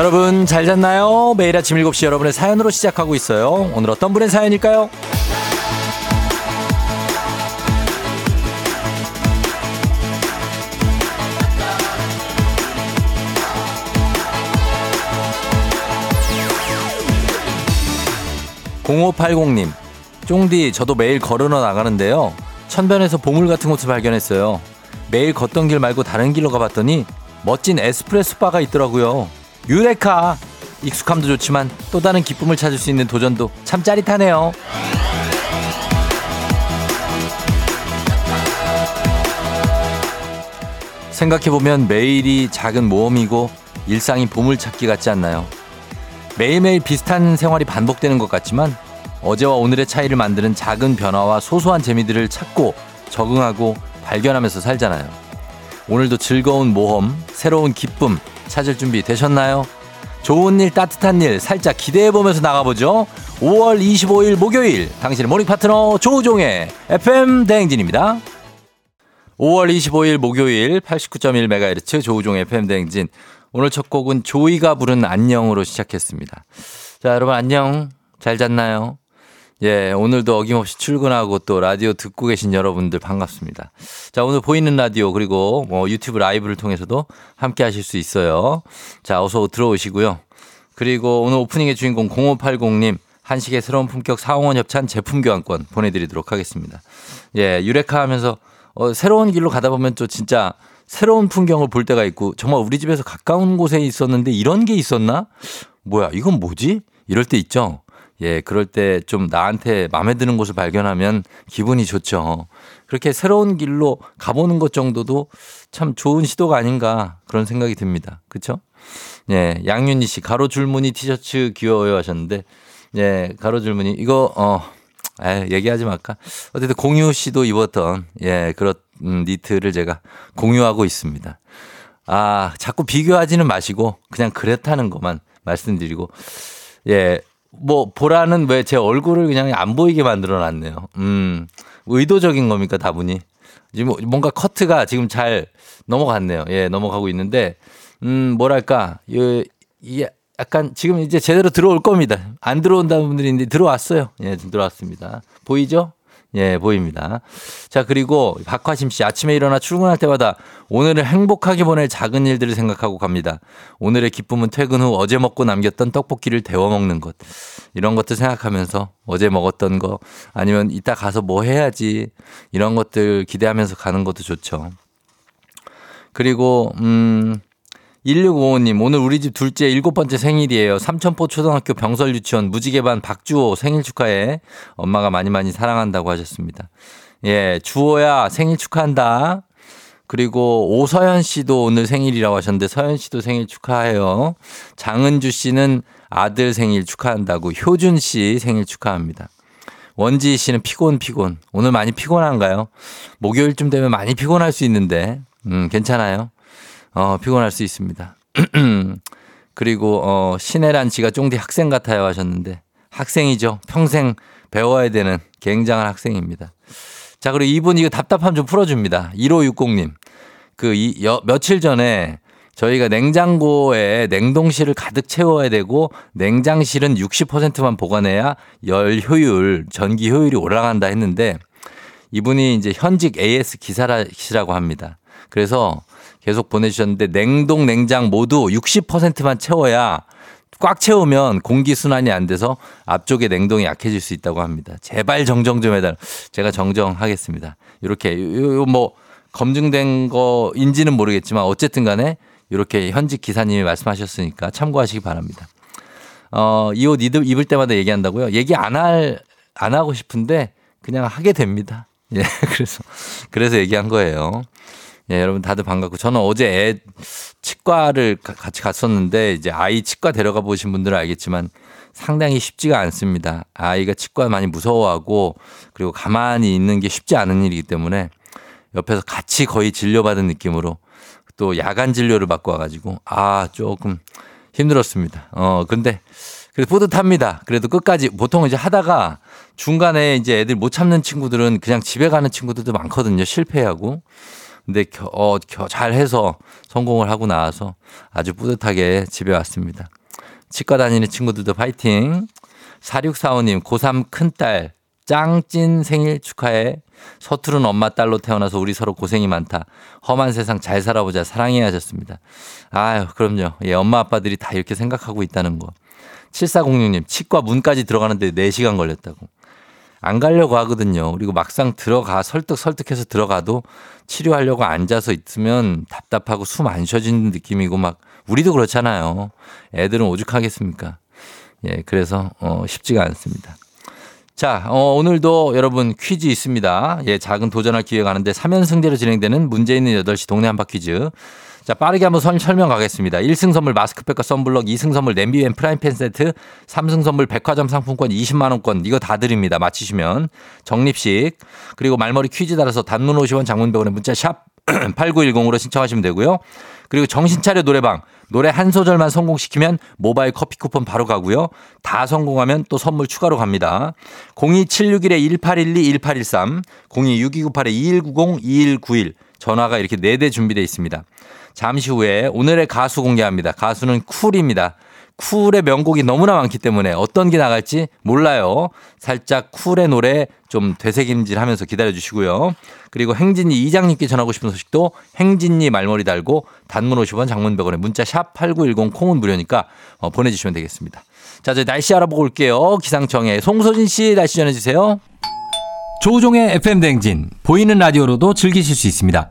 여러분 잘 잤나요? 매일 아침 7시 여러분의 사연으로 시작하고 있어요. 오늘 어떤 분의 사연일까요? 0580님, 쫑디, 저도 매일 걸으러 나가는데요. 천변에서 보물 같은 곳을 발견했어요. 매일 걷던 길 말고 다른 길로 가봤더니 멋진 에스프레소 바가 있더라고요. 유레카! 익숙함도 좋지만 또 다른 기쁨을 찾을 수 있는 도전도 참 짜릿하네요. 생각해보면 매일이 작은 모험이고 일상이 보물찾기 같지 않나요? 매일매일 비슷한 생활이 반복되는 것 같지만 어제와 오늘의 차이를 만드는 작은 변화와 소소한 재미들을 찾고 적응하고 발견하면서 살잖아요. 오늘도 즐거운 모험, 새로운 기쁨 찾을 준비 되셨나요? 좋은 일, 따뜻한 일 살짝 기대해 보면서 나가보죠. 5월 25일 목요일 당신의 morning 파트너 조우종의 FM 대행진입니다. 5월 25일 목요일 89.1MHz 조우종의 FM 대행진. 오늘 첫 곡은 조이가 부른 안녕으로 시작했습니다. 자, 여러분 안녕. 잘 잤나요? 예, 오늘도 어김없이 출근하고 또 라디오 듣고 계신 여러분들 반갑습니다. 자, 오늘 보이는 라디오 그리고 뭐 유튜브 라이브를 통해서도 함께 하실 수 있어요. 자, 어서 들어오시고요. 그리고 오늘 오프닝의 주인공 0580님 한식의 새로운 품격 사홍원 협찬 제품 교환권 보내드리도록 하겠습니다. 예, 유레카 하면서 어, 새로운 길로 가다 보면 또 진짜 새로운 풍경을 볼 때가 있고 정말 우리 집에서 가까운 곳에 있었는데 이런 게 있었나? 뭐야, 이건 뭐지? 이럴 때 있죠? 예, 그럴 때 좀 나한테 마음에 드는 곳을 발견하면 기분이 좋죠. 그렇게 새로운 길로 가보는 것 정도도 참 좋은 시도가 아닌가 그런 생각이 듭니다. 그쵸? 예, 양윤희 씨, 가로 줄무늬 티셔츠 귀여워요 하셨는데, 예, 가로 줄무늬, 이거, 어, 에 얘기하지 말까. 어쨌든 공유 씨도 입었던, 예, 그런 음, 니트를 제가 공유하고 있습니다. 아, 자꾸 비교하지는 마시고, 그냥 그렇다는 것만 말씀드리고, 예, 뭐 보라는 왜 제 얼굴을 그냥 안 보이게 만들어 놨네요. 음. 의도적인 겁니까, 다분히? 지금 뭔가 커트가 지금 잘 넘어갔네요. 예, 넘어가고 있는데 음, 뭐랄까? 이, 이 약간 지금 이제 제대로 들어올 겁니다. 안 들어온다는 분들이 있는데 들어왔어요. 예, 들어왔습니다. 보이죠? 예, 보입니다. 자, 그리고 박화심 씨 아침에 일어나 출근할 때마다 오늘을 행복하게 보낼 작은 일들을 생각하고 갑니다. 오늘의 기쁨은 퇴근 후 어제 먹고 남겼던 떡볶이를 데워 먹는 것. 이런 것들 생각하면서 어제 먹었던 거 아니면 이따 가서 뭐 해야지 이런 것들 기대하면서 가는 것도 좋죠. 그리고 음 1655님, 오늘 우리 집 둘째 일곱 번째 생일이에요. 삼천포 초등학교 병설 유치원 무지개반 박주호 생일 축하해. 엄마가 많이 많이 사랑한다고 하셨습니다. 예, 주호야 생일 축하한다. 그리고 오서연 씨도 오늘 생일이라고 하셨는데 서연 씨도 생일 축하해요. 장은주 씨는 아들 생일 축하한다고 효준 씨 생일 축하합니다. 원지 씨는 피곤 피곤. 오늘 많이 피곤한가요? 목요일쯤 되면 많이 피곤할 수 있는데 음, 괜찮아요. 어, 피곤할 수 있습니다. 그리고 어, 신혜란 씨가 쫑디 학생 같아요 하셨는데 학생이죠. 평생 배워야 되는 굉장한 학생입니다. 자, 그리고 이분 이거 답답함 좀 풀어줍니다. 1560님. 그, 이, 여, 며칠 전에 저희가 냉장고에 냉동실을 가득 채워야 되고 냉장실은 60%만 보관해야 열 효율, 전기 효율이 올라간다 했는데 이분이 이제 현직 AS 기사라고 합니다. 그래서 계속 보내주셨는데 냉동 냉장 모두 60%만 채워야 꽉 채우면 공기 순환이 안 돼서 앞쪽에 냉동이 약해질 수 있다고 합니다. 제발 정정 좀 해달. 제가 정정하겠습니다. 이렇게 뭐 검증된 거인지는 모르겠지만 어쨌든 간에 이렇게 현직 기사님이 말씀하셨으니까 참고하시기 바랍니다. 어, 이 옷 입을 때마다 얘기한다고요? 얘기 안 할, 안 하고 싶은데 그냥 하게 됩니다. 예, 그래서, 그래서 얘기한 거예요. 예, 여러분 다들 반갑고 저는 어제 애 치과를 같이 갔었는데 이제 아이 치과 데려가 보신 분들은 알겠지만 상당히 쉽지가 않습니다. 아이가 치과 많이 무서워하고 그리고 가만히 있는 게 쉽지 않은 일이기 때문에 옆에서 같이 거의 진료받은 느낌으로 또 야간 진료를 받고 와가지고 아 조금 힘들었습니다. 어 근데 그래도 뿌듯합니다. 그래도 끝까지 보통 이제 하다가 중간에 이제 애들 못 참는 친구들은 그냥 집에 가는 친구들도 많거든요. 실패하고. 근데 겨, 어, 겨, 잘 해서 성공을 하고 나와서 아주 뿌듯하게 집에 왔습니다. 치과 다니는 친구들도 파이팅. 4645님, 고3 큰딸, 짱찐 생일 축하해. 서투른 엄마 딸로 태어나서 우리 서로 고생이 많다. 험한 세상 잘 살아보자. 사랑해 하셨습니다. 아유, 그럼요. 예, 엄마 아빠들이 다 이렇게 생각하고 있다는 거. 7406님, 치과 문까지 들어가는데 4시간 걸렸다고. 안 가려고 하거든요. 그리고 막상 들어가 설득 설득해서 들어가도 치료하려고 앉아서 있으면 답답하고 숨 안 쉬어지는 느낌이고 막 우리도 그렇잖아요. 애들은 오죽하겠습니까? 예, 그래서 어 쉽지가 않습니다. 자, 어, 오늘도 여러분 퀴즈 있습니다. 예, 작은 도전할 기회가 가는데 3연승제로 진행되는 문제 있는 8시 동네 한바 퀴즈. 자, 빠르게 한번 선, 설명 가겠습니다. 1승 선물 마스크팩과 썬블럭, 2승 선물 냄비앤 프라이팬 세트, 3승 선물 백화점 상품권 20만원권, 이거 다 드립니다. 맞히시면. 적립식. 그리고 말머리 퀴즈 따라서 단문 50원 장문 100원에 문자 샵 8910으로 신청하시면 되고요. 그리고 정신차려 노래방. 노래 한 소절만 성공시키면 모바일 커피 쿠폰 바로 가고요. 다 성공하면 또 선물 추가로 갑니다. 02761-1812-1813, 026298-2190-2191 전화가 이렇게 4대 준비되어 있습니다. 잠시 후에 오늘의 가수 공개합니다. 가수는 쿨입니다. 쿨의 명곡이 너무나 많기 때문에 어떤 게 나갈지 몰라요. 살짝 쿨의 노래 좀 되새김질 하면서 기다려 주시고요. 그리고 행진이 이장님께 전하고 싶은 소식도 행진이 말머리 달고 단문 50원 장문 100원에 문자 샵 8910 콩은 무료니까 어, 보내주시면 되겠습니다. 자, 이제 날씨 알아보고 올게요. 기상청에 송소진 씨 날씨 전해주세요. 조우종의 FM 댕진 보이는 라디오로도 즐기실 수 있습니다.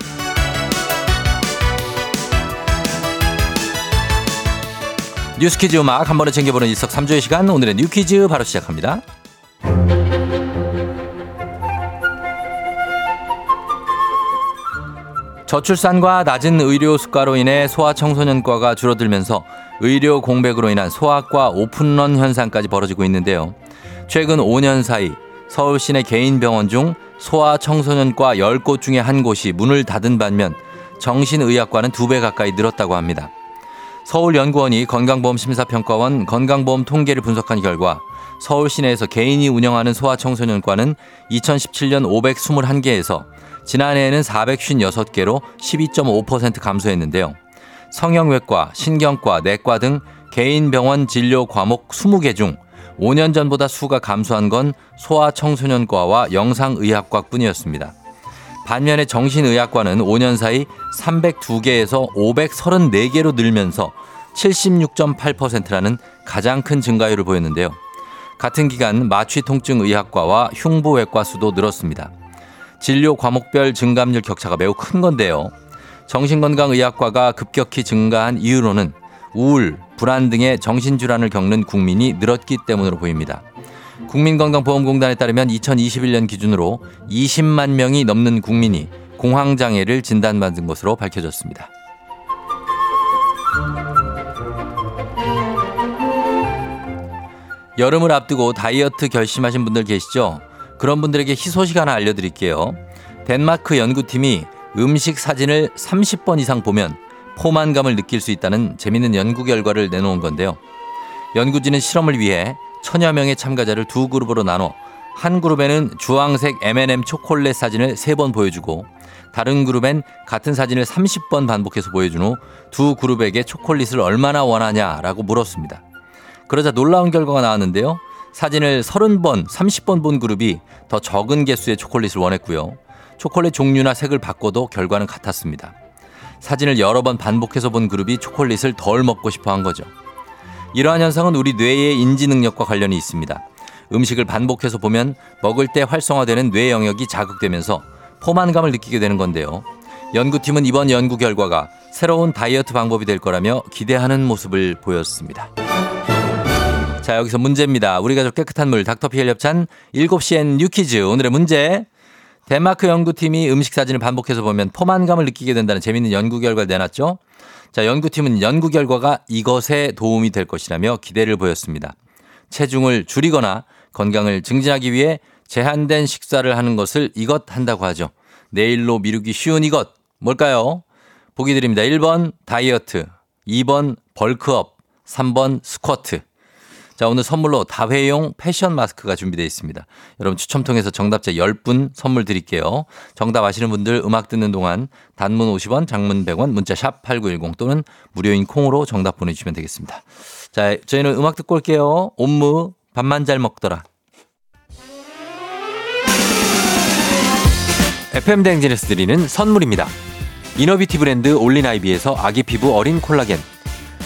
뉴스 퀴즈 음악 한 번에 챙겨보는 일석삼조의 시간 오늘의 뉴 퀴즈 바로 시작합니다. 저출산과 낮은 의료 수가로 인해 소아청소년과가 줄어들면서 의료 공백으로 인한 소아과 open run 현상까지 벌어지고 있는데요. 최근 5년 사이 서울 시내 개인 병원 중 소아청소년과 10곳 중에 한 곳이 문을 닫은 반면 정신의학과는 2배 가까이 늘었다고 합니다. 서울연구원이 건강보험심사평가원 건강보험 통계를 분석한 결과 서울 시내에서 개인이 운영하는 소아청소년과는 2017년 521개에서 지난해에는 456개로 12.5% 감소했는데요. 성형외과, 신경과, 내과 등 개인 병원 진료 과목 20개 중 5년 전보다 수가 감소한 건 소아청소년과와 영상의학과 뿐이었습니다. 반면에 정신의학과는 5년 사이 302개에서 534개로 늘면서 76.8%라는 가장 큰 증가율을 보였는데요. 같은 기간 마취통증의학과와 흉부외과 수도 늘었습니다. 진료 과목별 증감률 격차가 매우 큰 건데요. 정신건강의학과가 급격히 증가한 이유로는 우울, 불안 등의 정신질환을 겪는 국민이 늘었기 때문으로 보입니다. 국민건강보험공단에 따르면 2021년 기준으로 20만 명이 넘는 국민이 공황장애를 진단받은 것으로 밝혀졌습니다. 여름을 앞두고 다이어트 결심하신 분들 계시죠? 그런 분들에게 희소식 하나 알려드릴게요. 덴마크 연구팀이 음식 사진을 30번 이상 보면 포만감을 느낄 수 있다는 재밌는 연구 결과를 내놓은 건데요. 연구진은 실험을 위해 천여 명의 참가자를 두 그룹으로 나눠 한 그룹에는 주황색 M&M 초콜릿 사진을 세 번 보여주고 다른 그룹엔 같은 사진을 30번 반복해서 보여준 후 두 그룹에게 초콜릿을 얼마나 원하냐라고 물었습니다. 그러자 놀라운 결과가 나왔는데요. 사진을 30번, 30번 본 그룹이 더 적은 개수의 초콜릿을 원했고요. 초콜릿 종류나 색을 바꿔도 결과는 같았습니다. 사진을 여러 번 반복해서 본 그룹이 초콜릿을 덜 먹고 싶어 한 거죠. 이러한 현상은 우리 뇌의 인지 능력과 관련이 있습니다. 음식을 반복해서 보면 먹을 때 활성화되는 뇌 영역이 자극되면서 포만감을 느끼게 되는 건데요. 연구팀은 이번 연구 결과가 새로운 다이어트 방법이 될 거라며 기대하는 모습을 보였습니다. 자, 여기서 문제입니다. 우리 가족 깨끗한 물 닥터피엘 협찬 7시엔 뉴퀴즈 오늘의 문제. 덴마크 연구팀이 음식 사진을 반복해서 보면 포만감을 느끼게 된다는 재밌는 연구 결과를 내놨죠. 자, 연구팀은 연구 결과가 이것에 도움이 될 것이라며 기대를 보였습니다. 체중을 줄이거나 건강을 증진하기 위해 제한된 식사를 하는 것을 이것 한다고 하죠. 내일로 미루기 쉬운 이것 뭘까요? 보기 드립니다. 1번 다이어트, 2번 벌크업, 3번 스쿼트. 자, 오늘 선물로 다회용 패션 마스크가 준비되어 있습니다. 여러분 추첨 통해서 정답자 10분 선물 드릴게요. 정답 아시는 분들 음악 듣는 동안 단문 50원, 장문 100원, 문자 샵 8910 또는 무료인 콩으로 정답 보내주시면 되겠습니다. 자, 저희는 음악 듣고 올게요. 옴무 밥만 잘 먹더라. FM 댕진에서 드리는 선물입니다. 이너비티 브랜드 올린아이비에서 아기 피부 어린 콜라겐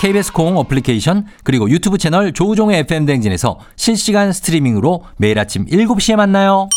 KBS 콩 어플리케이션 그리고 유튜브 채널 조우종의 FM 댕진에서 실시간 스트리밍으로 매일 아침 7시에 만나요.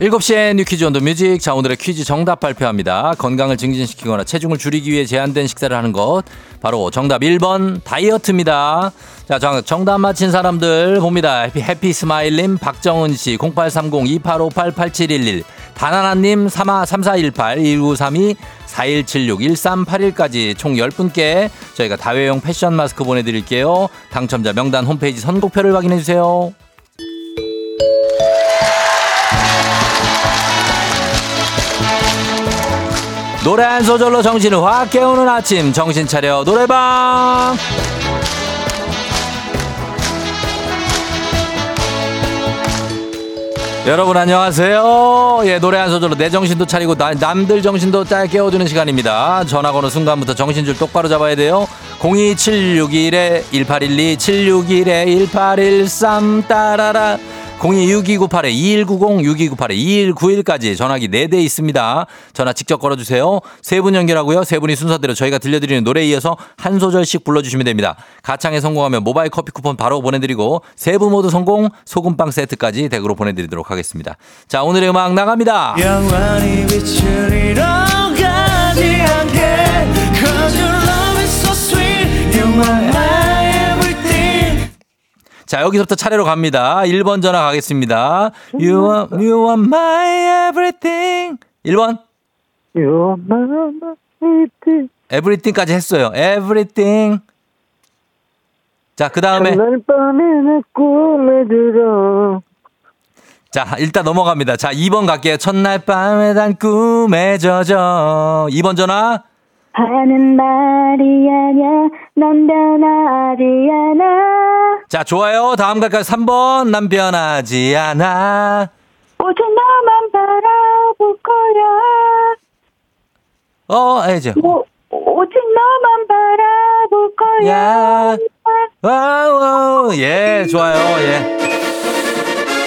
7시에 You Quiz on the Music. 자, 오늘의 퀴즈 정답 발표합니다. 건강을 증진시키거나 체중을 줄이기 위해 제한된 식사를 하는 것. 바로 정답 1번 다이어트입니다. 자, 정답 맞힌 사람들 봅니다. 해피, 해피 스마일님, 박정은 씨, 0830-2858-8711, 다나나님, 3418, 1932, 4176, 1381까지 총 10분께 저희가 다회용 패션 마스크 보내드릴게요. 당첨자 명단 홈페이지 선곡표를 확인해주세요. 노래 한 소절로 정신을 확 깨우는 아침 정신 차려 노래방 여러분 안녕하세요. 예, 노래 한 소절로 내 정신도 차리고 나, 남들 정신도 짤 깨워주는 시간입니다. 전화 거는 순간부터 정신줄 똑바로 잡아야 돼요. 02761에 1812 761에 1813 따라라 026298-2190, 6298-2191까지 전화기 4대 있습니다. 전화 직접 걸어주세요. 세 분 연결하고요. 세 분이 순서대로 저희가 들려드리는 노래에 이어서 한 소절씩 불러주시면 됩니다. 가창에 성공하면 모바일 커피 쿠폰 바로 보내드리고 세 분 모두 성공 소금빵 세트까지 댁으로 보내드리도록 하겠습니다. 자 오늘의 음악 나갑니다. 영원 자, 여기서부터 차례로 갑니다. 1번 전화 가겠습니다. You are, you are my everything. 1번. You are my everything. everything까지 했어요. everything. 자, 그 다음에. 자, 일단 넘어갑니다. 자, 2번 갈게요. 첫날 밤에 단 꿈에 젖어. 2번 전화. 하는 말이 아냐, 넌 변하지 않아. 자, 좋아요. 다음 갈까요? 3번. 난 변하지 않아. 오직 너만 바라볼 거야. 어, 해야죠. 뭐, 오직 너만 바라볼 거야. 야. 와우, 예, 좋아요, 예.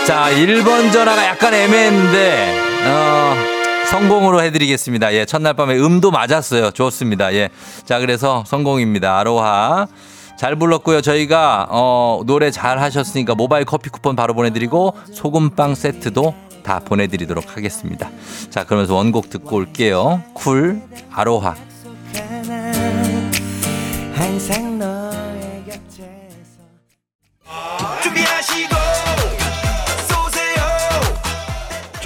자, 1번 전화가 약간 애매했는데, 어, 성공으로 해드리겠습니다. 예, 첫날 밤에 음도 맞았어요. 좋습니다. 예. 자, 그래서 성공입니다. 아로하. 잘 불렀고요. 저희가, 어, 노래 잘 하셨으니까 모바일 커피 쿠폰 바로 보내드리고, 소금빵 세트도 다 보내드리도록 하겠습니다. 자, 그러면서 원곡 듣고 올게요. 쿨, 아로하. 항상 너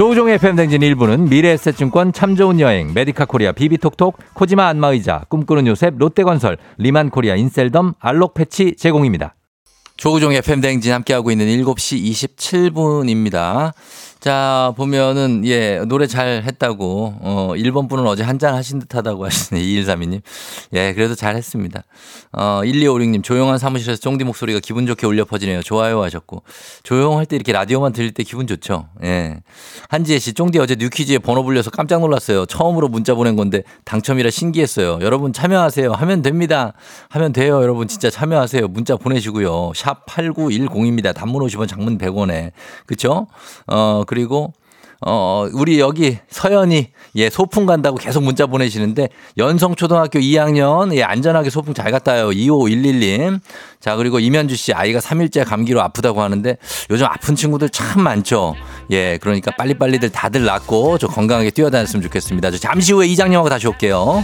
조우종의 FM 댕진 1부는 미래에셋증권 참 좋은 여행 메디카 코리아 비비톡톡 코지마 안마의자 꿈꾸는 요셉 롯데건설 리만 코리아 인셀덤 알록 패치 제공입니다. 조우종의 팬댕진 함께하고 있는 7시 27분입니다. 자, 보면은, 예, 노래 잘 했다고, 어, 1번 분은 어제 한 잔 하신 듯 하다고 하시네, 2132님. 예, 그래도 잘 했습니다. 어, 1256님, 조용한 사무실에서 쫑디 목소리가 기분 좋게 울려 퍼지네요. 좋아요 하셨고. 조용할 때 이렇게 라디오만 들릴 때 기분 좋죠. 예. 한지혜 씨, 쫑디 어제 뉴퀴즈에 번호 불려서 깜짝 놀랐어요. 처음으로 문자 보낸 건데 당첨이라 신기했어요. 여러분 참여하세요. 하면 됩니다. 하면 돼요. 여러분 진짜 참여하세요. 문자 보내시고요. 샵 8910입니다. 단문 50원, 장문 100원에. 그쵸? 어, 그리고 어, 우리 여기 서연이, 예, 소풍 간다고 계속 문자 보내시는데, 연성 초등학교 2학년, 예, 안전하게 소풍 잘 갔다 와요. 2511님. 자, 그리고 이면주 씨, 아이가 3일째 감기로 아프다고 하는데, 요즘 아픈 친구들 참 많죠. 예, 그러니까 빨리빨리들 다들 낫고, 저 건강하게 뛰어다녔으면 좋겠습니다. 저 잠시 후에 이장님하고 다시 올게요.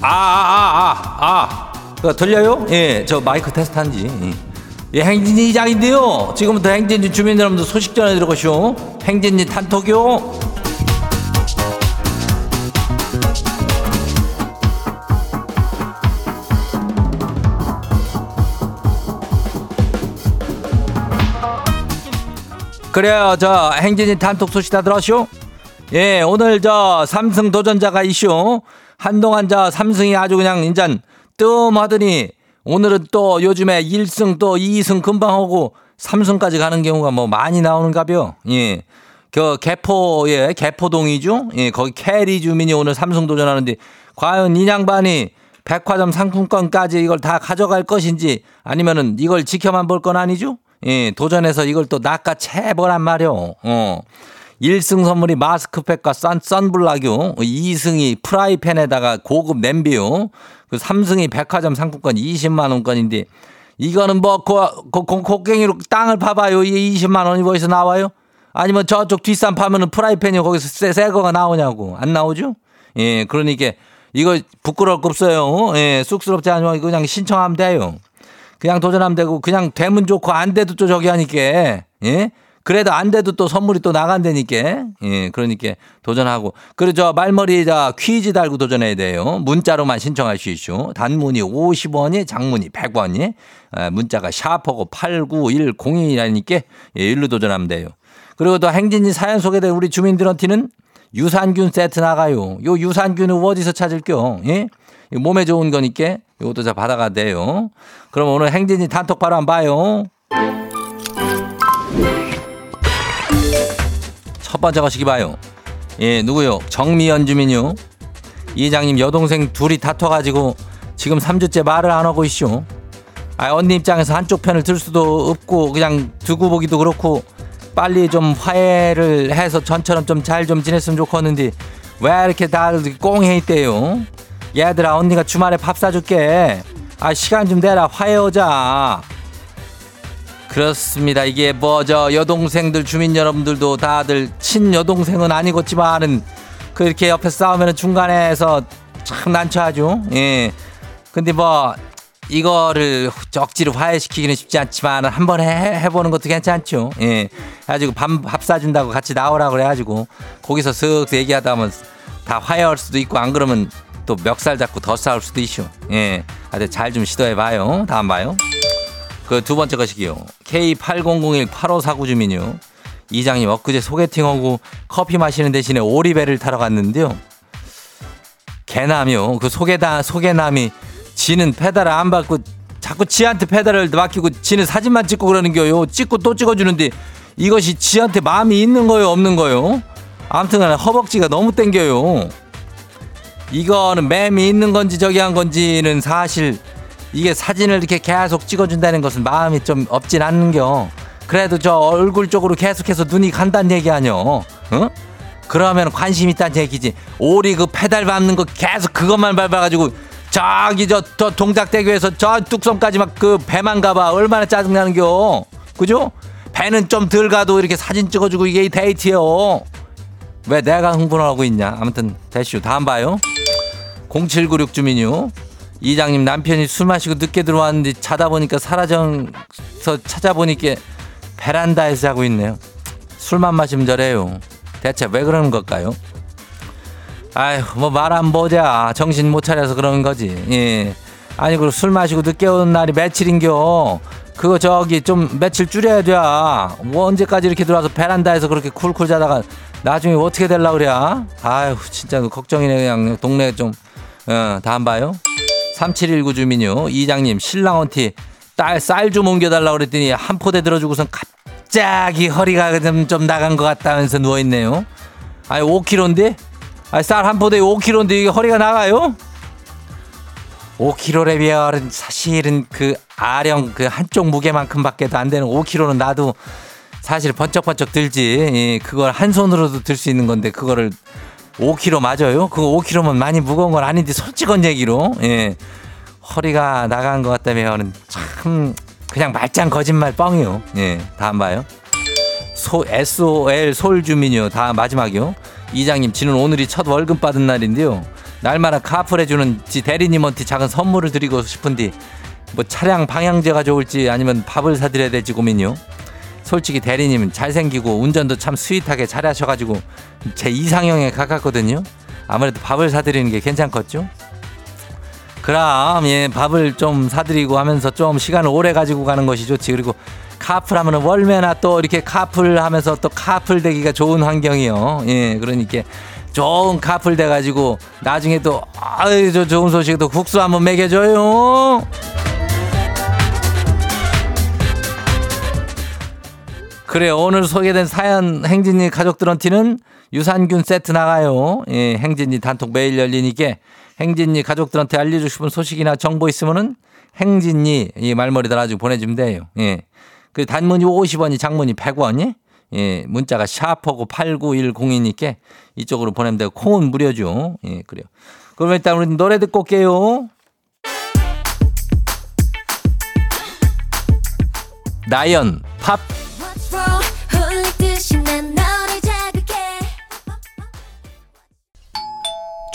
아, 아, 아, 아. 그 들려요? 예, 저 마이크 테스트 한지. 예, 행진이 이장인데요. 지금부터 행진이 주민 여러분들 소식 전해드리고쇼. 행진이 단톡요. 그래요, 저 행진이 단톡 소식 다 들었쇼? 예, 오늘 저 3승 도전자가 있슈. 한동안 저 3승이 아주 그냥 인자 뜸하더니 오늘은 또 요즘에 1승 또 2승 금방 하고 3승까지 가는 경우가 뭐 많이 나오는가벼. 예. 그 개포에 개포동이죠. 예, 거기 캐리 주민이 오늘 3승 도전하는데 과연 이 양반이 백화점 상품권까지 이걸 다 가져갈 것인지 아니면은 이걸 지켜만 볼 건 아니죠? 예, 도전해서 이걸 또 낚아채 보란 말이요. 어. 1승 선물이 마스크팩과 선, 선블락이요. 2승이 프라이팬에다가 고급 냄비요. 그 3승이 백화점 상품권 20만 원권인데 이거는 뭐 고, 고, 고, 곡괭이로 땅을 파봐요. 이게 20만 원이 어디서 나와요? 아니면 저쪽 뒷산 파면은 프라이팬이 거기서 새, 새 거가 나오냐고. 안 나오죠? 예, 그러니까 이거 부끄러울 거 없어요. 예, 쑥스럽지 않으면 그냥 신청하면 돼요. 그냥 도전하면 되고 그냥 되면 좋고 안 돼도 또 저기 하니까 예? 그래도 안 돼도 또 선물이 또 나간다니까. 예, 그러니까 도전하고. 그리고 저 말머리 자 퀴즈 달고 도전해야 돼요. 문자로만 신청할 수 있죠. 단문이 50원이, 장문이 100원이. 아, 문자가 샤퍼고 89102라니까 예, 일로 도전하면 돼요. 그리고 또 행진이 사연 소개된 우리 주민들한테는 유산균 세트 나가요. 요 유산균은 어디서 찾을게요? 예? 몸에 좋은 거니까 이것도 다 받아가 돼요. 그럼 오늘 행진이 단톡 바로 한번 봐요. 첫 번째 거시기 봐요. 예, 누구요? 정미연 주민요. 이장님 여동생 둘이 다퉈가지고 지금 3주째 말을 안 하고 있쇼. 아, 언니 입장에서 한쪽 편을 들 수도 없고 그냥 두고 보기도 그렇고 빨리 좀 화해를 해서 전처럼 좀 잘좀 지냈으면 좋겠는데 왜 이렇게 다들 꽁해 있대요? 얘들아 언니가 주말에 밥 사줄게. 아 시간 좀 내라 화해하자. 그렇습니다. 이게 뭐 저 여동생들 주민 여러분들도 다들 친 여동생은 아니겠지만은 그렇게 옆에 싸우면 중간에서 참 난처하죠. 예. 근데 뭐 이거를 억지로 화해시키기는 쉽지 않지만 한 번 해, 해보는 것도 괜찮죠. 예. 가지고 밥, 밥 사준다고 같이 나오라고 그래가지고 거기서 쓱 얘기하다 보면 다 화해할 수도 있고 안 그러면 또 멱살 잡고 더 싸울 수도 있죠. 예. 아주 잘좀 시도해봐요. 다음 봐요. 그 두 번째 것이기요. K80018549 주민요. 이장님 엊그제 소개팅하고 커피 마시는 대신에 오리배를 타러 갔는데요. 개남이요. 그 소개다 소개남이 지는 페달을 안 받고 자꾸 지한테 페달을 맡기고 지는 사진만 찍고 그러는 거요. 찍고 또 찍어주는데 이것이 지한테 마음이 있는 거요, 없는 거요? 아무튼 간에 허벅지가 너무 땡겨요. 이거는 맴이 있는 건지 저기 한 건지는 사실 이게 사진을 이렇게 계속 찍어준다는 것은 마음이 좀 없진 않는겨. 그래도 저 얼굴 쪽으로 계속해서 눈이 간다는 얘기 아니여. 어? 그러면 관심 있다는 얘기지. 오리 그 페달 밟는 거 계속 그것만 밟아가지고 저기 저, 저 동작대교에서 저 뚝섬까지 막 그 배만 가봐. 얼마나 짜증나는겨. 그죠? 배는 좀 덜 가도 이렇게 사진 찍어주고 이게 데이트요. 왜 내가 흥분하고 있냐. 아무튼 대슈 다음 봐요. 0796 주민요. 이장님 남편이 술 마시고 늦게 들어왔는데 자다 보니까 사라져서 찾아보니까 베란다에서 자고 있네요. 술만 마시면 저래요. 대체 왜 그러는 걸까요? 아휴 뭐 말 안 보자 정신 못 차려서 그러는 거지. 예. 아니 그리고 술 마시고 늦게 오는 날이 며칠인겨. 그거 저기 좀 며칠 줄여야 돼. 뭐 언제까지 이렇게 들어와서 베란다에서 그렇게 쿨쿨 자다가 나중에 어떻게 될라 그래? 아휴 진짜 걱정이네 그냥 동네 좀. 어, 다음 봐요. 3719 주민요. 이장님 신랑한티 쌀 좀 옮겨달라 그랬더니 한 포대 들어주고선 갑자기 허리가 좀, 좀 나간 것 같다면서 누워있네요. 아니 5kg인데? 아니 쌀한 포대에 5kg인데 이게 허리가 나가요? 5kg래면 사실은 그 아령 그 한쪽 무게만큼밖에도 안 되는 5kg는 나도 사실 번쩍번쩍 들지. 예, 그걸 한 손으로도 들 수 있는 건데 그거를 5kg 맞아요? 그거 5kg면 많이 무거운 건 아닌데 솔직한 얘기로 예. 허리가 나간 것 같다면 참 그냥 말짱 거짓말 뻥이요. 예. 다음 봐요. 소 SOL 서울 주민이요. 다 마지막이요. 이장님 지는 오늘이 첫 월급 받은 날인데요. 날마다 카풀 해주는 지 대리님한테 작은 선물을 드리고 싶은데 뭐 차량 방향제가 좋을지 아니면 밥을 사드려야 될지 고민이요. 솔직히 대리님은 잘생기고 운전도 참 스윗하게 잘하셔가지고 제 이상형에 가깝거든요. 아무래도 밥을 사드리는 게 괜찮겠죠? 그럼 예 밥을 좀 사드리고 하면서 좀 시간을 오래 가지고 가는 것이 좋지. 그리고 카풀 하면 은 월매나 또 이렇게 카풀 하면서 또 카풀 되기가 좋은 환경이요. 예, 그러니까 좋은 카풀 돼가지고 나중에 또 아유 저 좋은 소식도 국수 한번 먹여줘요. 그래 오늘 소개된 사연 행진이 가족들한테는 유산균 세트 나가요. 예, 행진이 단톡 매일 열리니까 행진이 가족들한테 알려주고 싶은 소식이나 정보 있으면은 행진이 이 말머리 달아주고 보내주면 돼요. 예. 그 단문이 50원이 장문이 100원이 예, 문자가 샤퍼고 8910이니까 이쪽으로 보내면 되고 콩은 무료죠. 예, 그래요. 그럼 일단 우리 노래 듣고 올게요. 나연 팝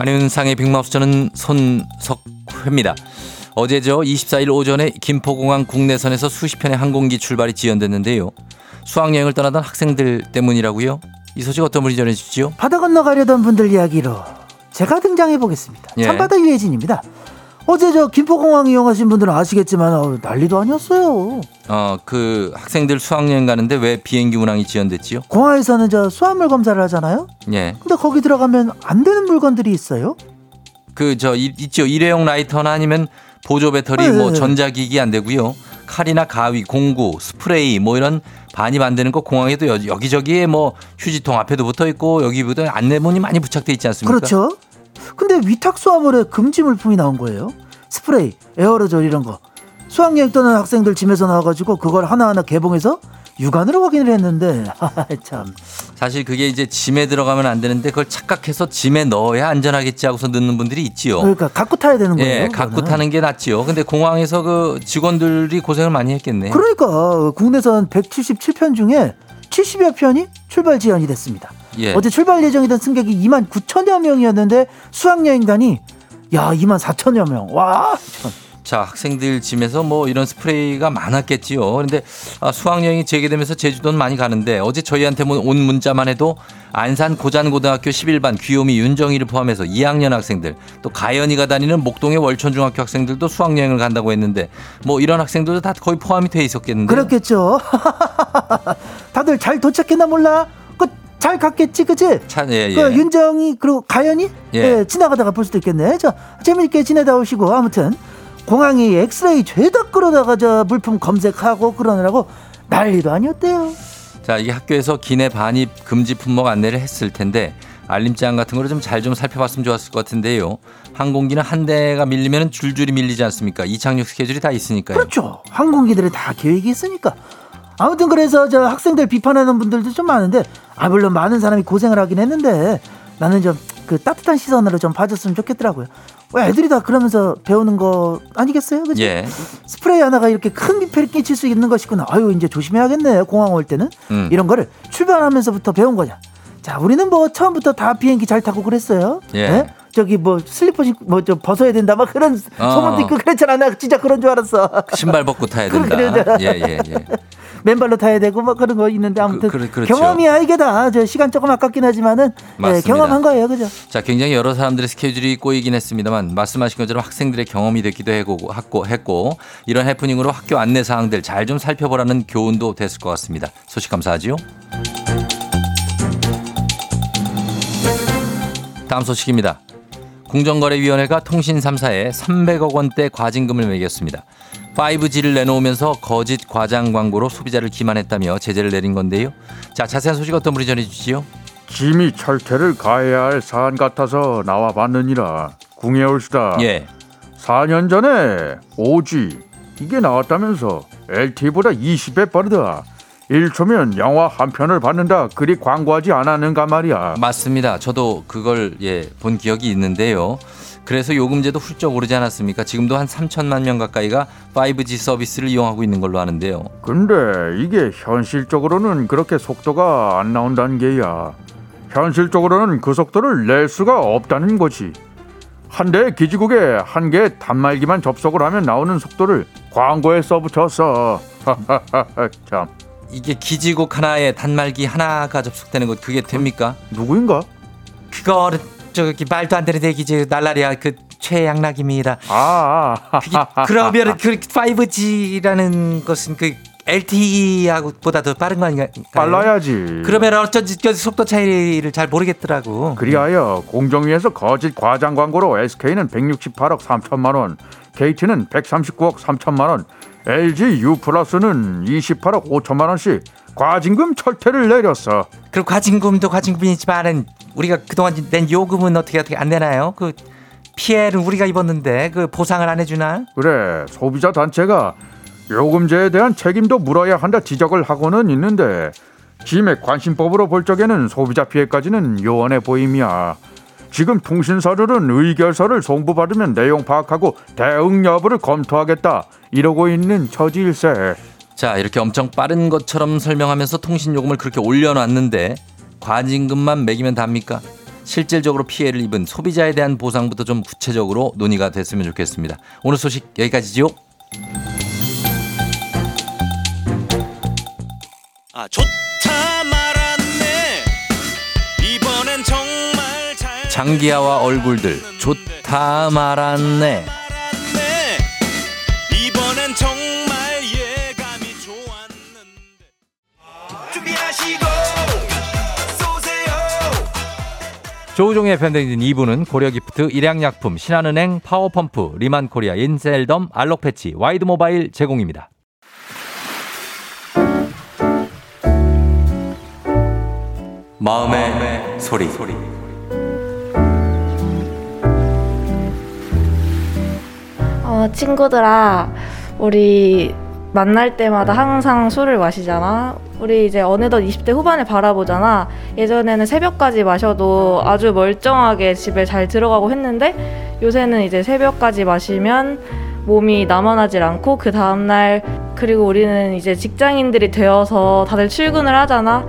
안윤상의 빅마우스 저는 손석회입니다. 어제죠 24일 오전에 김포공항 국내선에서 수십 편의 항공기 출발이 지연됐는데요. 수학여행을 떠나던 학생들 때문이라고요? 이 소식 어떤 분이 전해주시죠? 바다 건너가려던 분들 이야기로 제가 등장해 보겠습니다. 예. 참바다 유해진입니다. 어제 저 김포공항 이용하신 분들은 아시겠지만 어, 난리도 아니었어요. 어, 그 학생들 수학여행 가는데 왜 비행기 운항이 지연됐지요? 공항에서는 저 수화물 검사를 하잖아요. 예. 근데 거기 들어가면 안 되는 물건들이 있어요. 그 저 있죠 일회용 라이터나 아니면 보조 배터리 네, 뭐 네. 전자기기 안 되고요 칼이나 가위 공구 스프레이 뭐 이런 반이 만드는 거 공항에도 여- 여기저기에 뭐 휴지통 앞에도 붙어 있고 여기부터 안내문이 많이 부착돼 있지 않습니까? 그렇죠. 근데 위탁 수화물에 금지 물품이 나온 거예요. 스프레이, 에어로졸 이런 거. 수학여행 떠난 학생들 짐에서 나와가지고 그걸 하나하나 개봉해서 육안으로 확인을 했는데 참 사실 그게 이제 짐에 들어가면 안 되는데 그걸 착각해서 짐에 넣어야 안전하겠지 하고서 넣는 분들이 있지요. 그러니까 갖고 타야 되는 거예요. 예, 갖고 그거는. 타는 게 낫지요. 근데 공항에서 그 직원들이 고생을 많이 했겠네. 그러니까 국내선 177편 중에 70여 편이 출발 지연이 됐습니다. 예. 어제 출발 예정이던 승객이 2만 9천여 명이었는데 수학여행단이 야 2만 4천여 명. 와 참. 자, 학생들 짐에서 뭐 이런 스프레이가 많았겠지요. 그런데 아, 수학여행이 재개되면서 제주도는 많이 가는데 어제 저희한테 뭐온 문자만 해도 안산 고잔고등학교 11반 귀요미 윤정이를 포함해서 2학년 학생들 또 가연이가 다니는 목동의 월천중학교 학생들도 수학여행을 간다고 했는데 뭐 이런 학생들도 다 거의 포함이 돼 있었겠는데. 그렇겠죠. 다들 잘 도착했나 몰라. 그잘 갔겠지, 그치? 차, 예, 예. 그 윤정이 그리고 가연이 예. 예, 지나가다가 볼 수도 있겠네. 저 재미있게 지내다 오시고 아무튼 공항이 엑스레이 죄다 끌어다가 저 물품 검색하고 그러느라고 난리도 아니었대요. 자, 이게 학교에서 기내 반입 금지 품목 안내를 했을 텐데 알림장 같은 거를 좀잘좀 살펴봤으면 좋았을 것 같은데요. 항공기는 한 대가 밀리면 줄줄이 밀리지 않습니까? 이착륙 스케줄이 다 있으니까요. 그렇죠. 항공기들은 다 계획이 있으니까. 아무튼 그래서 저 학생들 비판하는 분들도 좀 많은데 아 물론 많은 사람이 고생을 하긴 했는데 나는 좀 그 따뜻한 시선으로 좀 봐줬으면 좋겠더라고요. 왜 애들이 다 그러면서 배우는 거 아니겠어요? 그죠? 예. 스프레이 하나가 이렇게 큰 민폐를 끼칠 수 있는 것이구나. 아유 이제 조심해야겠네. 공항 올 때는 음. 이런 거를 출발하면서부터 배운 거냐. 자 우리는 뭐 처음부터 다 비행기 잘 타고 그랬어요. 예. 저기 뭐 슬리퍼 뭐좀 벗어야 된다 막 그런 어. 소문도 있고 그랬잖아. 나 진짜 그런 줄 알았어. 신발 벗고 타야 된다. 예, 예, 예. 맨발로 타야 되고 뭐 그런 거 있는데 아무튼 그, 그래, 그렇죠. 경험이야 이게 다. 저 시간 조금 아깝긴 하지만은 예, 맞습니다. 경험한 거예요, 그죠? 자, 굉장히 여러 사람들의 스케줄이 꼬이긴 했습니다만 말씀하신 것처럼 학생들의 경험이 됐기도 했고, 했고, 했고 이런 해프닝으로 학교 안내 사항들 잘 좀 살펴보라는 교훈도 됐을 것 같습니다. 소식 감사하지요. 다음 소식입니다. 공정거래위원회가 통신 3사에 300억 원대 과징금을 매겼습니다. 5G를 내놓으면서 거짓 과장 광고로 소비자를 기만했다며 제재를 내린 건데요. 자, 자세한 소식 어떤 분이 전해 주시죠? 짐이 철퇴를 가해야 할 사안 같아서 나와 봤느니라 궁예 올수다 예. 4년 전에 5G 이게 나왔다면서 LTE보다 20배 빠르다 1초면 영화 한 편을 받는다 그리 광고하지 않았는가 말이야 맞습니다. 저도 그걸 예, 본 기억이 있는데요. 그래서 요금제도 훌쩍 오르지 않았습니까? 지금도 한 3천만 명 가까이가 5G 서비스를 이용하고 있는 걸로 아는데요. 근데 이게 현실적으로는 그렇게 속도가 안 나온다는 게야 현실적으로는 그 속도를 낼 수가 없다는 거지 한 대의 기지국에 한 개의 단말기만 접속을 하면 나오는 속도를 광고에 써붙였어 참 이게 기지국 하나에 단말기 하나가 접속되는 것 그게 됩니까? 누구인가? 그거는 저기 말도 안 되는 얘기지 날라리야 그 최양락입니다. 아, 아. 그게 그러면 그 5G라는 것은 그 LTE하고 보다 더 빠른 거 아닌가요? 빨라야지. 그러면 어쩐지 그 속도 차이를 잘 모르겠더라고. 그리하여 공정위에서 거짓 과장 광고로 SK는 168억 3천만 원, KT는 139억 3천만 원, LG U 플러스는 28억 5천만 원씩 과징금 철퇴를 내렸어. 그리고 과징금도 과징금이지만은 우리가 그동안 낸 요금은 어떻게 어떻게 안 되나요? 그 피해를 우리가 입었는데 그 보상을 안 해주나? 그래 소비자 단체가 요금제에 대한 책임도 물어야 한다 지적을 하고는 있는데 짐의 관심법으로 볼 적에는 소비자 피해까지는 요원해 보임이야. 지금 통신사들은 의결서를 송부받으면 내용 파악하고 대응 여부를 검토하겠다 이러고 있는 처지일세. 자 이렇게 엄청 빠른 것처럼 설명하면서 통신 요금을 그렇게 올려놨는데 과징금만 매기면 답니까? 실질적으로 피해를 입은 소비자에 대한 보상부터 좀 구체적으로 논의가 됐으면 좋겠습니다. 오늘 소식 여기까지죠. 아좋 장기하와 얼굴들 좋다 말았네. 말았네 이번엔 정말 예감이 좋았는데 준비하시고 쏘세요 조우종의 FM 댕진 2부는 고려기프트, 일양약품, 신한은행, 파워펌프, 리만코리아, 인셀덤, 알록패치, 와이드모바일 제공입니다. 마음의, 소리. 어, 친구들아, 우리 만날 때마다 항상 술을 마시잖아. 우리 이제 어느덧 20대 후반을 바라보잖아. 예전에는 새벽까지 마셔도 아주 멀쩡하게 집에 잘 들어가고 했는데 요새는 이제 새벽까지 마시면 몸이 남아나질 않고 그 다음날 그리고 우리는 이제 직장인들이 되어서 다들 출근을 하잖아.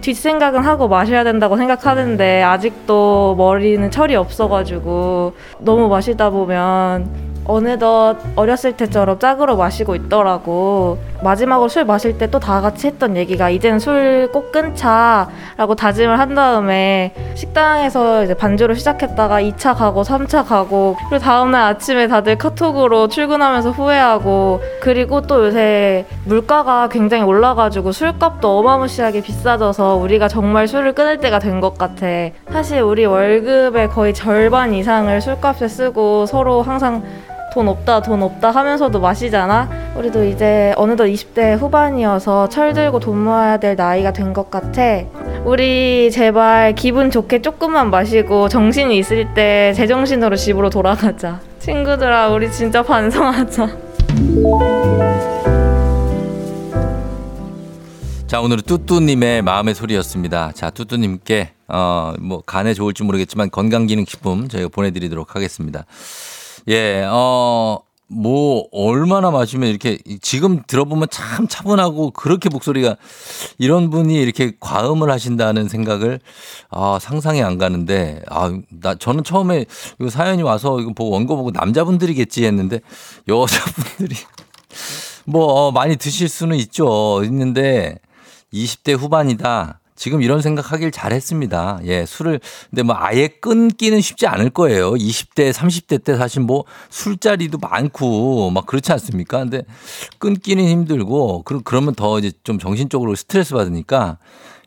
뒷생각은 하고 마셔야 된다고 생각하는데 아직도 머리는 철이 없어가지고 너무 마시다 보면 어느덧 어렸을 때처럼 짝으로 마시고 있더라고. 마지막으로 술 마실 때 또 다 같이 했던 얘기가 이젠 술 꼭 끊자라고 다짐을 한 다음에 식당에서 이제 반주로 시작했다가 2차 가고 3차 가고 그리고 다음날 아침에 다들 카톡으로 출근하면서 후회하고 그리고 또 요새 물가가 굉장히 올라가지고 술값도 어마무시하게 비싸져서 우리가 정말 술을 끊을 때가 된 것 같아. 사실 우리 월급의 거의 절반 이상을 술값에 쓰고 서로 항상 돈 없다 돈 없다 하면서도 마시잖아 우리도 이제 어느덧 20대 후반이어서 철들고 돈 모아야 될 나이가 된 것 같아 우리 제발 기분 좋게 조금만 마시고 정신이 있을 때 제정신으로 집으로 돌아가자 친구들아 우리 진짜 반성하자 자, 오늘은 뚜뚜님의 마음의 소리였습니다. 자, 뚜뚜님께, 어, 뭐, 간에 좋을지 모르겠지만 건강기능식품 저희가 보내드리도록 하겠습니다. 예, 어, 뭐, 얼마나 마시면 이렇게, 지금 들어보면 참 차분하고 그렇게 목소리가, 이런 분이 이렇게 과음을 하신다는 생각을, 아, 상상이 안 가는데, 아, 나, 저는 처음에 이 사연이 와서 이거 보고 원고 보고 남자분들이겠지 했는데, 여자분들이, 뭐, 어, 많이 드실 수는 있죠. 있는데, 20대 후반이다. 지금 이런 생각하길 잘했습니다. 예, 술을 근데 뭐 아예 끊기는 쉽지 않을 거예요. 20대, 30대 때 사실 뭐 술자리도 많고 막 그렇지 않습니까? 근데 끊기는 힘들고 그러- 그러면 더 이제 좀 정신적으로 스트레스 받으니까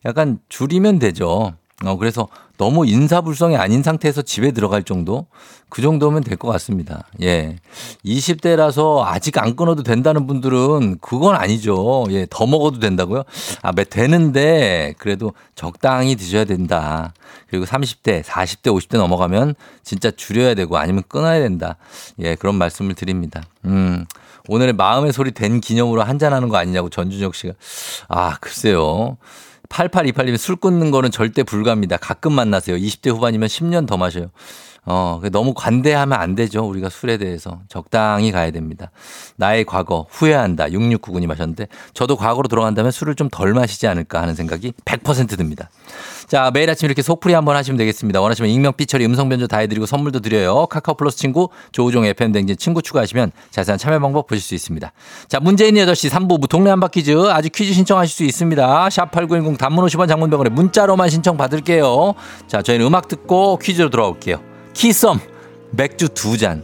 약간 줄이면 되죠. 어, 그래서 너무 인사불성이 아닌 상태에서 집에 들어갈 정도? 그 정도면 될 것 같습니다. 예. 20대라서 아직 안 끊어도 된다는 분들은 그건 아니죠. 예. 더 먹어도 된다고요? 아, 매- 되는데 그래도 적당히 드셔야 된다. 그리고 30대, 40대, 50대 넘어가면 진짜 줄여야 되고 아니면 끊어야 된다. 예. 그런 말씀을 드립니다. 음. 오늘의 마음의 소리 된 기념으로 한잔하는 거 아니냐고 전준혁 씨가. 아, 글쎄요. 8828님이 술 끊는 거는 절대 불가합니다. 가끔 만나세요. 20대 후반이면 10년 더 마셔요. 어, 너무 관대하면 안 되죠. 우리가 술에 대해서. 적당히 가야 됩니다. 나의 과거, 후회한다. 6699님 하셨는데, 저도 과거로 돌아간다면 술을 좀 덜 마시지 않을까 하는 생각이 100% 듭니다. 자, 매일 아침 이렇게 속풀이 한번 하시면 되겠습니다. 원하시면 익명, 삐처리, 음성 변조 다 해드리고 선물도 드려요. 카카오 플러스 친구, 조우종 FM 댕진 친구 추가하시면 자세한 참여 방법 보실 수 있습니다. 자, 문재인 8시 3부 동네 한바 퀴즈 아직 퀴즈 신청하실 수 있습니다. 샵8910 단문 50원 장문병원에 문자로만 신청 받을게요. 자, 저희는 음악 듣고 퀴즈로 돌아올게요. 키썸 맥주 두 잔.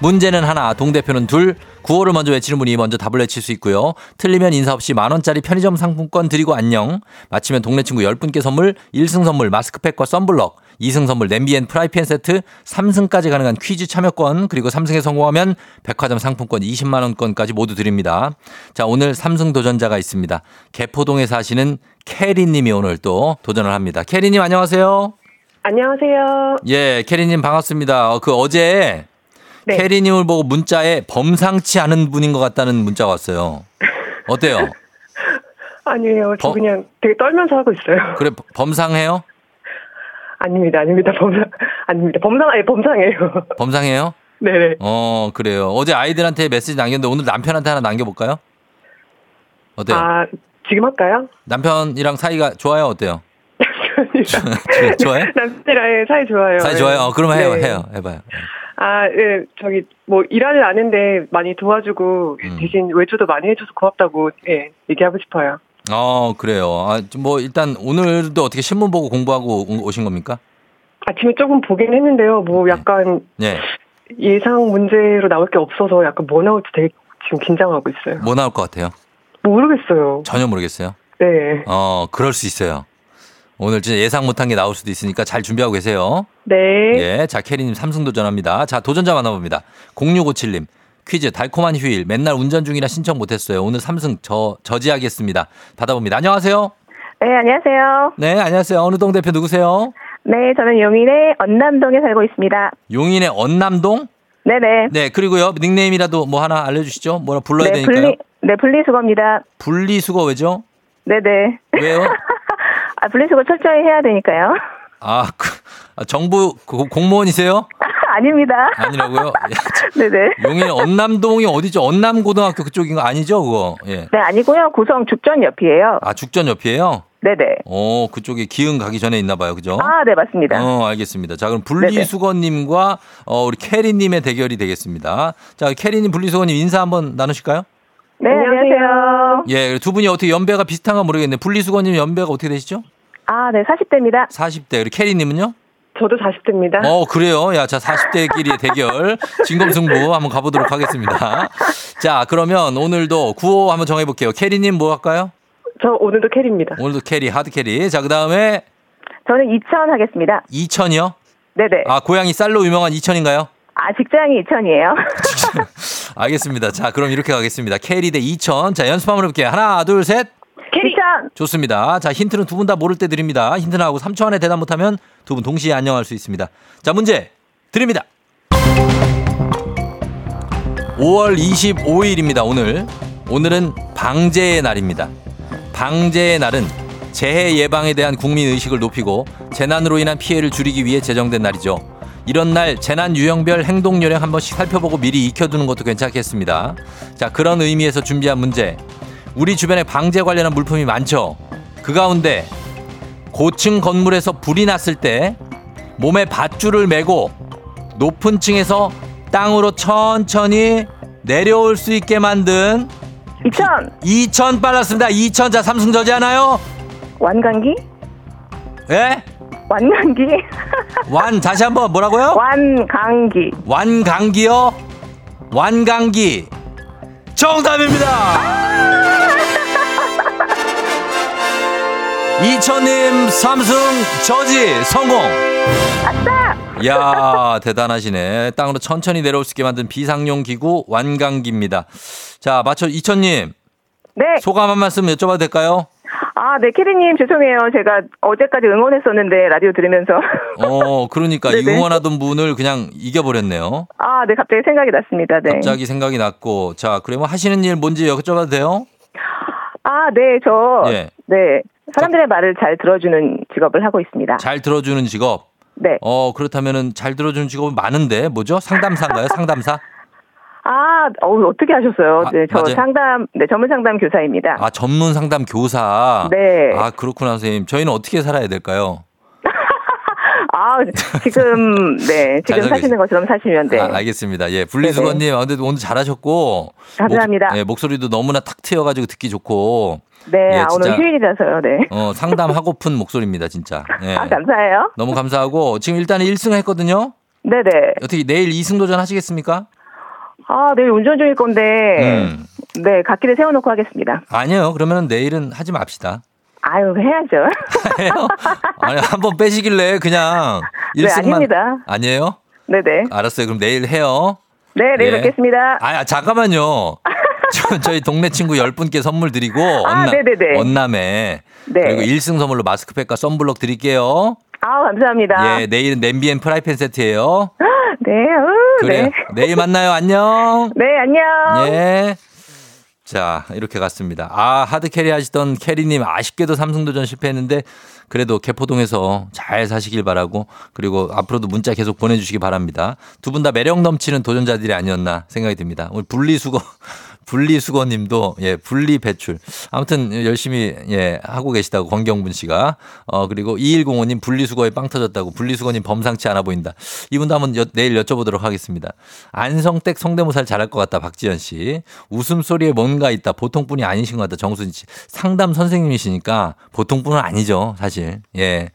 문제는 하나, 동대표는 둘. 구호를 먼저 외치는 분이 먼저 답을 외칠 수 있고요. 틀리면 인사 없이 만 원짜리 편의점 상품권 드리고 안녕. 맞히면 동네 친구 10분께 선물, 1승 선물 마스크팩과 썬블럭, 2승 선물 냄비 and 프라이팬 세트, 3승까지 가능한 퀴즈 참여권, 그리고 3승에 성공하면 백화점 상품권 20만 원권까지 모두 드립니다. 자, 오늘 3승 도전자가 있습니다. 개포동에 사시는 캐리 님이 오늘 또 도전을 합니다. 캐리 님 안녕하세요. 안녕하세요. 예, 캐리 님 반갑습니다. 어, 그 어제 네. 캐리님을 보고 문자에 범상치 않은 분인 것 같다는 문자가 왔어요. 어때요? 아니에요. 저 어? 그냥 되게 떨면서 하고 있어요. 그래 범상해요? 아닙니다. 아닙니다. 범상 아닙니다. 범상 아니 범상이에요. 범상해요? 네네. 어 그래요. 어제 아이들한테 메시지 남겼는데 오늘 남편한테 하나 남겨볼까요? 어때요? 아 지금 할까요? 남편이랑 사이가 좋아요? 어때요? 남편이랑 좋아요? 남편이랑 사이 좋아요. 사이 네. 좋아요? 어, 그럼 해요, 네. 해요, 해봐요. 아, 예, 저기 뭐 일하는 아는데 많이 도와주고 음. 대신 외주도 많이 해줘서 고맙다고 예 얘기하고 싶어요. 어 그래요. 아, 좀뭐 일단 오늘도 어떻게 신문 보고 공부하고 오- 오신 겁니까? 아침에 조금 보긴 했는데요. 뭐 약간 예. 예상 문제로 나올 게 없어서 약간 뭐 나올지 되게 지금 긴장하고 있어요. 뭐 나올 것 같아요? 모르겠어요. 전혀 모르겠어요. 네. 어, 그럴 수 있어요. 오늘 진짜 예상 못한 게 나올 수도 있으니까 잘 준비하고 계세요. 네. 예. 자, 캐리님 삼승 도전합니다. 자, 도전자 만나봅니다. 0657님. 퀴즈 달콤한 휴일 맨날 운전 중이라 신청 못했어요. 오늘 삼승 저 저지하겠습니다. 받아봅니다. 안녕하세요. 네, 안녕하세요. 네, 안녕하세요. 어느 동 대표 누구세요? 네, 저는 용인의 언남동에 살고 있습니다. 용인의 언남동? 네네. 네, 그리고요. 닉네임이라도 뭐 하나 알려주시죠. 뭐라 불러야 네, 되니까요. 분리, 네, 분리수거입니다. 분리수거 왜죠? 네네. 왜요? 아, 분리수거 철저히 해야 되니까요. 아, 그, 아, 정부 고- 공무원이세요? 아닙니다. 아니라고요? 네네. 용인 언남동이 어디죠? 언남고등학교 그쪽인 거 아니죠, 그거? 예. 네, 아니고요. 구성 죽전 옆이에요. 아, 죽전 옆이에요? 네네. 어, 그쪽에 기흥 가기 전에 있나 봐요. 그죠? 아, 네, 맞습니다. 어, 알겠습니다. 자, 그럼 분리수거님과 어, 우리 캐리님의 대결이 되겠습니다. 자, 캐리님, 분리수거님 인사 한번 나누실까요? 네, 안녕하세요. 예, 두 분이 어떻게 연배가 비슷한가 모르겠네. 분리수거님 연배가 어떻게 되시죠? 아, 네, 40대입니다. 40대. 그리고 캐리님은요? 저도 40대입니다. 어, 그래요. 야, 자, 40대끼리의 대결. 진검승부 한번 가보도록 하겠습니다. 자, 그러면 오늘도 구호 한번 정해볼게요. 캐리님 뭐 할까요? 저 오늘도 캐리입니다. 오늘도 캐리, hard carry. 자, 그 다음에 저는 이천 하겠습니다. 이천이요? 네네. 아, 고향이 쌀로 유명한 이천인가요? 아, 직장이 이천이에요. 알겠습니다. 자, 그럼 이렇게 가겠습니다. 캐리 대 이천. 자, 연습 한번 해볼게요. 하나, 둘, 셋. 이천. 좋습니다. 자, 힌트는 두 분 다 모를 때 드립니다. 힌트 나가고 3초 안에 대답 못하면 두 분 동시에 안녕할 수 있습니다. 자, 문제 드립니다. 5월 25일입니다. 오늘. 오늘은 방제의 날입니다. 방제의 날은 재해 예방에 대한 국민 의식을 높이고 재난으로 인한 피해를 줄이기 위해 제정된 날이죠. 이런 날 재난 유형별 행동 요령 한 번씩 살펴보고 미리 익혀두는 것도 괜찮겠습니다. 자, 그런 의미에서 준비한 문제. 우리 주변에 방제 관련한 물품이 많죠. 그 가운데 고층 건물에서 불이 났을 때 몸에 밧줄을 메고 높은 층에서 땅으로 천천히 내려올 수 있게 만든 이천. 2천 빨랐습니다. 2천 자 삼승 저지 하나요? 완강기? 예? 완강기? 완 다시 한번 뭐라고요? 완강기. 완강기요? 완강기 정답입니다. 이천님 삼승 저지 성공. 아싸! 야 대단하시네. 땅으로 천천히 내려올 수 있게 만든 비상용 기구 완강기입니다. 자 맞춰 이천님 네. 소감 한 말씀 여쭤봐도 될까요? 아, 네, 캐리님 죄송해요. 제가 어제까지 응원했었는데 라디오 들으면서. 어 그러니까 네네. 응원하던 분을 그냥 이겨버렸네요. 아, 네, 갑자기 생각이 났습니다. 네. 갑자기 생각이 났고 자 그러면 하시는 일 뭔지 여쭤봐도 돼요? 아, 네, 저. 예. 네. 사람들의 말을 잘 들어주는 직업을 하고 있습니다. 잘 들어주는 직업. 네. 어 그렇다면은 잘 들어주는 직업은 많은데 뭐죠? 상담사인가요? 상담사? 아, 어우, 어떻게 하셨어요? 아, 네, 저 맞아요. 상담, 네, 전문 상담 교사입니다. 아 전문 상담 교사. 네. 아 그렇구나 선생님. 저희는 어떻게 살아야 될까요? 아, 지금, 네, 잘 지금 사시는 것처럼 사시면 돼. 아, 알겠습니다. 예 분리수거님 아, 근데 오늘 잘하셨고. 감사합니다. 목, 예, 목소리도 너무나 탁 트여가지고 듣기 좋고. 네, 예, 아, 오늘. 휴일이라서요, 네. 어 상담하고픈 목소리입니다 진짜. 예. 아, 감사해요. 너무 감사하고 지금 일단 1승 했거든요. 네네. 어떻게 내일 2승 도전 하시겠습니까? 아, 내일 운전 중일 건데, 음. 네, 갓길에 세워놓고 하겠습니다. 아니요. 그러면 내일은 하지 맙시다. 아유, 해야죠. 아니, 한번 빼시길래 그냥 네, 일승만. 아닙니다. 아니에요? 네네. 알았어요. 그럼 내일 해요. 네, 내일 예. 뵙겠습니다. 아, 잠깐만요. 저, 저희 동네 친구 10분께 선물 드리고 아, 언남, 네네네. 언남에 네. 그리고 1승 선물로 마스크팩과 썬블럭 드릴게요. 아 감사합니다. 예, 내일은 냄비 and 프라이팬 세트예요. 네, 어, 그래요. 네. 내일 만나요. 안녕. 네, 안녕. 예. 자, 이렇게 갔습니다. 아, hard carry 하시던 캐리님 아쉽게도 삼승도전 실패했는데 그래도 개포동에서 잘 사시길 바라고 그리고 앞으로도 문자 계속 보내주시기 바랍니다. 두 분 다 매력 넘치는 도전자들이 아니었나 생각이 듭니다. 오늘 분리수거 분리수거님도 예 분리 배출. 아무튼 열심히 예 하고 계시다고 권경분 씨가. 어 그리고 2105님 분리수거에 빵 터졌다고. 분리수거님 범상치 않아 보인다. 이분도 한번 여- 내일 여쭤보도록 하겠습니다. 안성댁 성대모사를 잘할 것 같다 박지현 씨. 웃음소리에 뭔가 있다. 보통분이 아니신 것 같다 정순희 씨. 상담 선생님이시니까 보통분은 아니죠 사실. 예.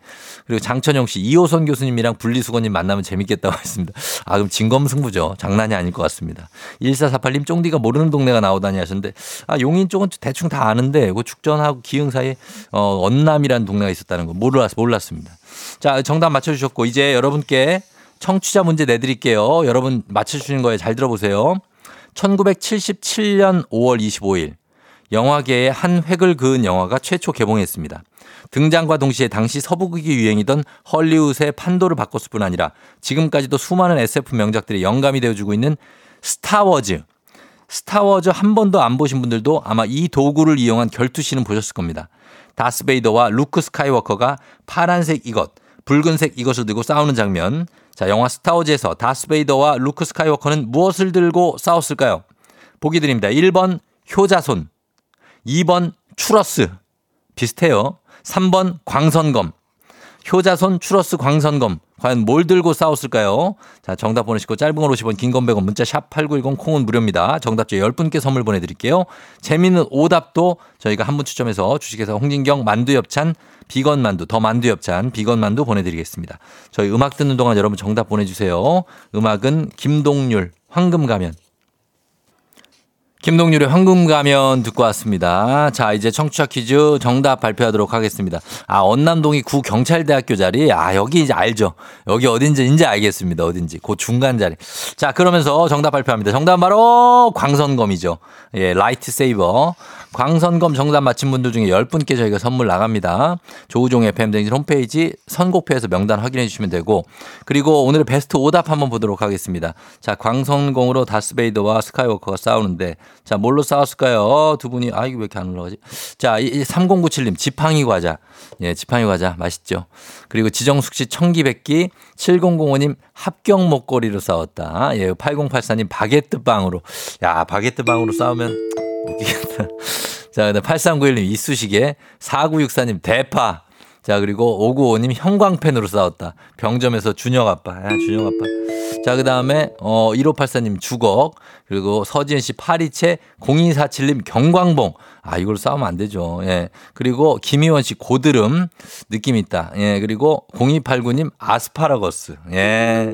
그리고 장천영 씨 이호선 교수님이랑 분리수거님 만나면 재밌겠다고 했습니다. 아 그럼 진검승부죠. 장난이 아닐 것 같습니다. 1448님 쫑디가 모르는 동네가 나오다니 하셨는데 아 용인 쪽은 대충 다 아는데 그 죽전하고 기흥 사이에 어 언남이라는 동네가 있었다는 거 몰랐 몰랐습니다. 자 정답 맞춰주셨고 이제 여러분께 청취자 문제 내드릴게요. 여러분 맞춰주시는 거에 잘 들어보세요. 1977년 5월 25일 영화계에 한 획을 그은 영화가 최초 개봉했습니다. 등장과 동시에 당시 서부극이 유행이던 헐리우드의 판도를 바꿨을 뿐 아니라 지금까지도 수많은 SF 명작들의 영감이 되어주고 있는 스타워즈. 스타워즈 한 번도 안 보신 분들도 아마 이 도구를 이용한 결투씬은 보셨을 겁니다. 다스베이더와 루크 스카이워커가 파란색 이것, 붉은색 이것을 들고 싸우는 장면. 자, 영화 스타워즈에서 다스베이더와 루크 스카이워커는 무엇을 들고 싸웠을까요? 보기 드립니다. 1번 효자손, 2번 추러스. 비슷해요. 3번 광선검. 효자손 추러스 광선검. 과연 뭘 들고 싸웠을까요? 자, 정답 보내시고 짧은 걸 50원, 긴 건 100원, 문자 샵 8910 콩은 무료입니다. 정답자 10분께 선물 보내드릴게요. 재미있는 오답도 저희가 한 분 추첨해서 주식회사 홍진경 만두엽찬 비건 만두, 더 만두엽찬 비건 만두 보내드리겠습니다. 저희 음악 듣는 동안 여러분 정답 보내주세요. 음악은 김동률, 황금가면. 김동률의 황금 가면 듣고 왔습니다. 자, 이제 청취자 퀴즈 정답 발표하도록 하겠습니다. 아, 언남동이 구 경찰대학교 자리. 아, 여기 이제 알죠. 여기 어딘지 이제 알겠습니다. 어딘지. 그 중간 자리. 자, 그러면서 정답 발표합니다. 정답 바로 광선검이죠. 예, lightsaber. 광선검 정답 맞힌 분들 중에 10분께 저희가 선물 나갑니다. 조우종 FM 댕진 홈페이지 선곡표에서 명단 확인해 주시면 되고 그리고 오늘의 베스트 오답 한번 보도록 하겠습니다. 자, 광선검으로 다스베이더와 스카이워커가 싸우는데 자, 뭘로 싸웠을까요? 두 분이 아, 이거 왜 이렇게 안 올라가지? 자, 이- 이 3097님 지팡이 과자. 예, 지팡이 과자 맛있죠. 그리고 지정숙 씨 청기백기 7005님 합격 목걸이로 싸웠다. 예, 8084님 바게트 빵으로. 야, 바게트 빵으로 싸우면 웃기겠다. 자, 그다음 8391님 이쑤시개, 4964님 대파. 자, 그리고 595님 형광펜으로 싸웠다. 병점에서 준혁 아빠. 야, 준혁 아빠. 자, 그 다음에, 어, 1584님 주걱. 그리고 서지은 씨 파리채, 0247님 경광봉. 아, 이걸로 싸우면 안 되죠. 예. 그리고 김희원 씨 고드름. 느낌 있다. 예. 그리고 0289님 아스파라거스. 예.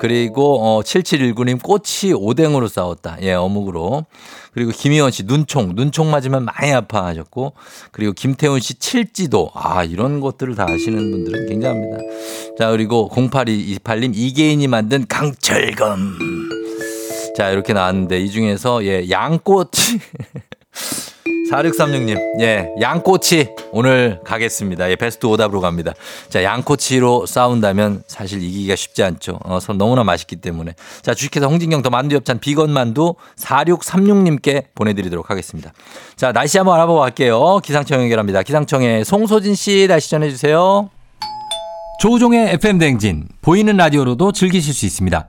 그리고 어 7719님 꼬치 오뎅으로 싸웠다. 예, 어묵으로. 그리고 김희원 씨 눈총, 눈총 맞으면 많이 아파하셨고 그리고 김태훈 씨 칠지도. 아, 이런 것들을 다 아시는 분들은 굉장합니다. 자, 그리고 0828님 이계인이 만든 강철검. 자, 이렇게 나왔는데 이 중에서 예, 양꼬치 4636님, 예, 양꼬치 오늘 가겠습니다. 예, 베스트 오답으로 갑니다. 자, 양꼬치로 싸운다면 사실 이기기가 쉽지 않죠. 어, 서 너무나 맛있기 때문에. 자, 주식회사 홍진경 더 만두 엽찬 비건 만두 4636님께 보내드리도록 하겠습니다. 자, 날씨 한번 알아보고 갈게요. 기상청 연결합니다. 기상청에 송소진 씨 날씨 전해주세요. 조우종의 FM 댕진 보이는 라디오로도 즐기실 수 있습니다.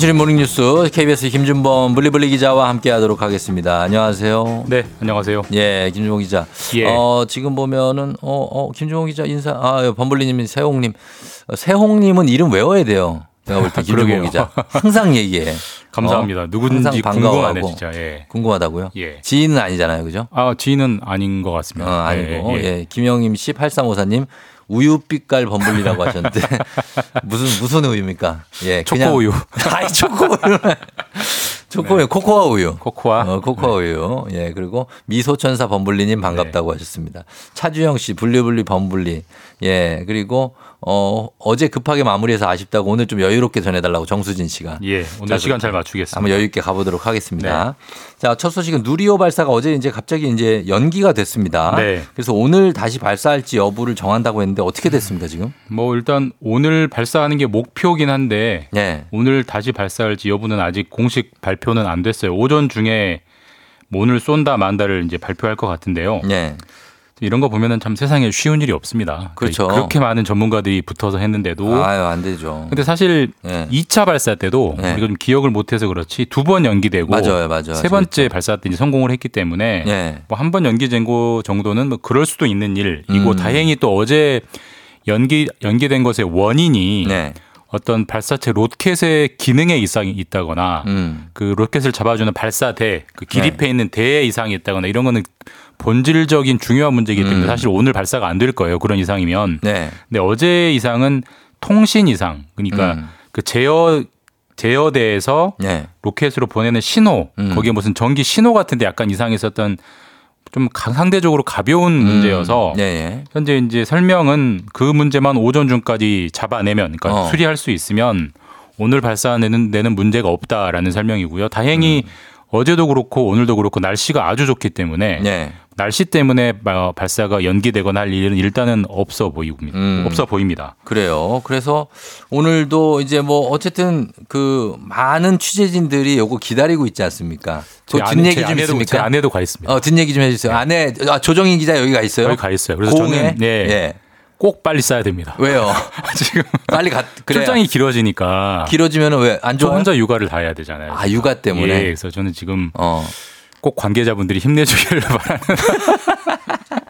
간추린 모닝뉴스 KBS 김준범 블리블리 기자와 함께하도록 하겠습니다. 안녕하세요. 네, 안녕하세요. 예, 김준범 기자. 예. 어, 지금 보면은 어, 어, 김준범 기자 인사. 아, 범블리님, 세홍님, 어, 세홍님은 이름 외워야 돼요. 내가 볼 때 김준범 그러게요. 기자 항상 얘기해. 감사합니다. 어, 누군지 궁금하네. 진짜. 예. 궁금하다고요? 예. 지인은 아니잖아요, 그죠? 아, 지인은 아닌 것 어, 같습니다. 아니고, 예, 예, 예. 김영임 씨, 8354님, 우유빛깔 범블리라고 하셨는데, 무슨, 무슨 우유입니까? 예, 그냥- 초코 우유. 아이, 초코 우유. 초코우유, 코코아 우유. 코코아. 어, 코코아 우유. 예, 그리고 미소천사 범블리님 반갑다고 하셨습니다. 차주영 씨, 블리블리 범블리. 예, 그리고, 어, 어제 급하게 마무리해서 아쉽다고 오늘 좀 여유롭게 전해달라고 정수진 씨가. 예, 자, 오늘 시간 잘 맞추겠습니다. 한번 여유 있게 가보도록 하겠습니다. 네. 자, 첫 소식은 누리호 발사가 어제 이제 갑자기 이제 연기가 됐습니다. 네. 그래서 오늘 다시 발사할지 여부를 정한다고 했는데 어떻게 됐습니까 지금? 뭐 일단 오늘 발사하는 게 목표긴 한데 네. 오늘 다시 발사할지 여부는 아직 공식 발표는 안 됐어요. 오전 중에 뭐 오늘 쏜다 만다를 이제 발표할 것 같은데요. 네. 이런 거 보면은 참 세상에 쉬운 일이 없습니다. 그렇죠. 그렇게 많은 전문가들이 붙어서 했는데도 아유 안 되죠. 근데 사실 네. 2차 발사 때도 네. 우리가 좀 기억을 못해서 그렇지 두 번 연기되고 맞아요, 맞아요. 세 번째 발사 때 이제 성공을 했기 때문에 네. 뭐한 번 연기된 거 정도는 뭐 그럴 수도 있는 일이고 음. 다행히 또 어제 연기 연기된 것의 원인이 네. 어떤 발사체 로켓의 기능에 이상이 있다거나 음. 그 로켓을 잡아주는 발사대 그 기립해 네. 있는 대에 이상이 있다거나 이런 거는 본질적인 중요한 문제이기 때문에 음. 사실 오늘 발사가 안 될 거예요 그런 이상이면 네. 근데 어제 이상은 통신 이상 그러니까 음. 그 제어 제어대에서 네. 로켓으로 보내는 신호 음. 거기에 무슨 전기 신호 같은데 약간 이상이 있었던 좀 가- 상대적으로 가벼운 문제여서 음. 네. 네. 현재 이제 설명은 그 문제만 오전 중까지 잡아내면 그러니까 어. 수리할 수 있으면 오늘 발사내는 데는 문제가 없다라는 설명이고요. 다행히 어제도 그렇고 오늘도 그렇고 날씨가 아주 좋기 때문에 음. 네. 날씨 때문에 바- 발사가 연기되거나 할 일은 일단은 없어 보입니다. 음. 없어 보입니다. 그래요. 그래서 오늘도 이제 뭐 어쨌든 그 많은 취재진들이 요거 기다리고 있지 않습니까? 뒷얘기 제좀 있습니까? 아내도 가 있습니다. 어, 뒷 얘기 좀 해주세요. 아내, 아, 조정인 기자 여기 가 있어요? 여기 가 있어요. 그래서 고흥에? 저는 예, 예. 꼭 빨리 써야 됩니다. 왜요? 지금 빨리 가, 그래. 출장이 길어지니까 길어지면 왜안저 좋아? 혼자 육아를 다 해야 되잖아요. 아, 육아 때문에? 예, 그래서 저는 지금 어. 꼭 관계자분들이 힘내주기를 바라는.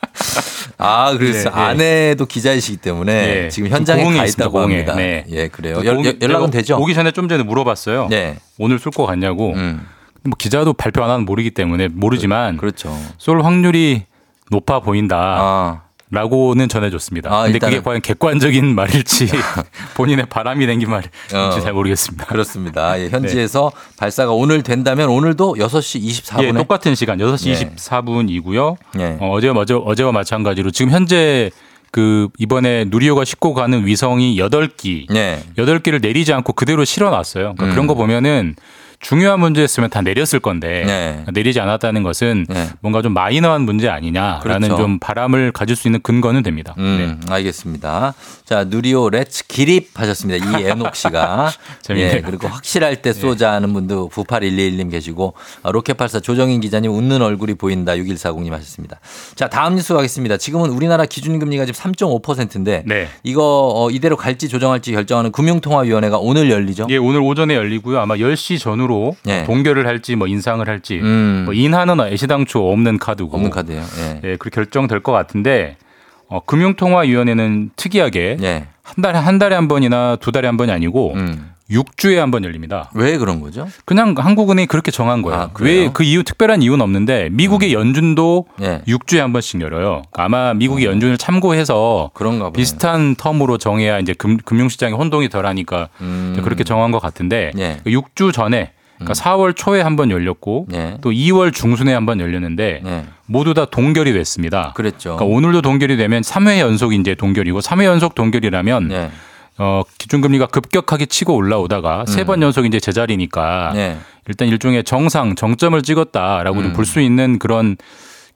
아, 그래서 네, 네. 아내도 기자이시기 때문에 예, 지금 현장에 가 있다고 고흥에. 합니다. 네. 예, 그래요. 그 연, 연- 연락은 되죠? 오기 전에 좀 전에 물어봤어요. 네. 오늘 쏠거 같냐고. 음, 뭐 기자도 발표 안 하면 모르기 때문에 모르지만 그렇죠. 쏠 확률이 높아 보인다. 아, 라고는 전해줬습니다. 아, 근데 그게 일단은- 과연 객관적인 말일지 본인의 바람이 된 말일지 어. 잘 모르겠습니다. 그렇습니다. 예, 현지에서 발사가 오늘 된다면 오늘도 6시 24분에 예, 똑같은 시간 6시 네. 24분이고요. 예. 어, 어제 어제와 마찬가지로 지금 현재 그 이번에 누리호가 싣고 가는 위성이 8기 네. 여덟 개를 내리지 않고 그대로 실어 놨어요. 그러니까 음. 그런 거 보면은 중요한 문제였으면 다 내렸을 건데 네. 내리지 않았다는 것은 네. 뭔가 좀 마이너한 문제 아니냐라는 그렇죠. 좀 바람을 가질 수 있는 근거는 됩니다. 네. 음, 알겠습니다. 자, 누리호 let's get it 하셨습니다. 이애녹 씨가. 재밌네요. 예, 그리고 확실할 때 쏘자 하는 분도 98121님 계시고, 아, 로켓발사 조정인 기자님 웃는 얼굴이 보인다 6140님 하셨습니다. 자, 다음 뉴스 가겠습니다. 지금은 우리나라 기준금리가 지금 3.5%인데, 네. 이거 어, 이대로 갈지 조정할지 결정하는 금융통화위원회가 오늘 열리죠? 예, 오늘 오전에 열리고요. 아마 10시 전후로 예. 동결을 할지 뭐 인상을 할지 음. 뭐 인하는 애시당초 없는 카드고 없는 카드예요. 예. 예, 그렇게 결정될 것 같은데 어, 금융통화위원회는 특이하게 예. 한 달에 한 달에 한 번이나 두 달에 한 번이 아니고 음. 6주에 한 번 열립니다. 왜 그런 거죠? 그냥 한국은행이 그렇게 정한 거예요. 아, 그래요? 왜그 이유 특별한 이유는 없는데 미국의 연준도 예. 6주에 한 번씩 열어요. 아마 미국의 연준을 참고해서 그런가. 비슷한 텀으로 정해야 이제 금, 금융시장에 혼동이 덜하니까 음. 그렇게 정한 것 같은데 예. 음. 그 6주 전에 그러니까 4월 초에 한 번 열렸고 예. 또 2월 중순에 한 번 열렸는데 예. 모두 다 동결이 됐습니다. 그랬죠. 그러니까 오늘도 동결이 되면 3회 연속 이제 동결이고 3회 연속 동결이라면 예. 어, 기준금리가 급격하게 치고 올라오다가 세번 연속 이제 제자리니까 음. 예. 일단 일종의 정상 정점을 찍었다라고 음. 좀볼수 있는 그런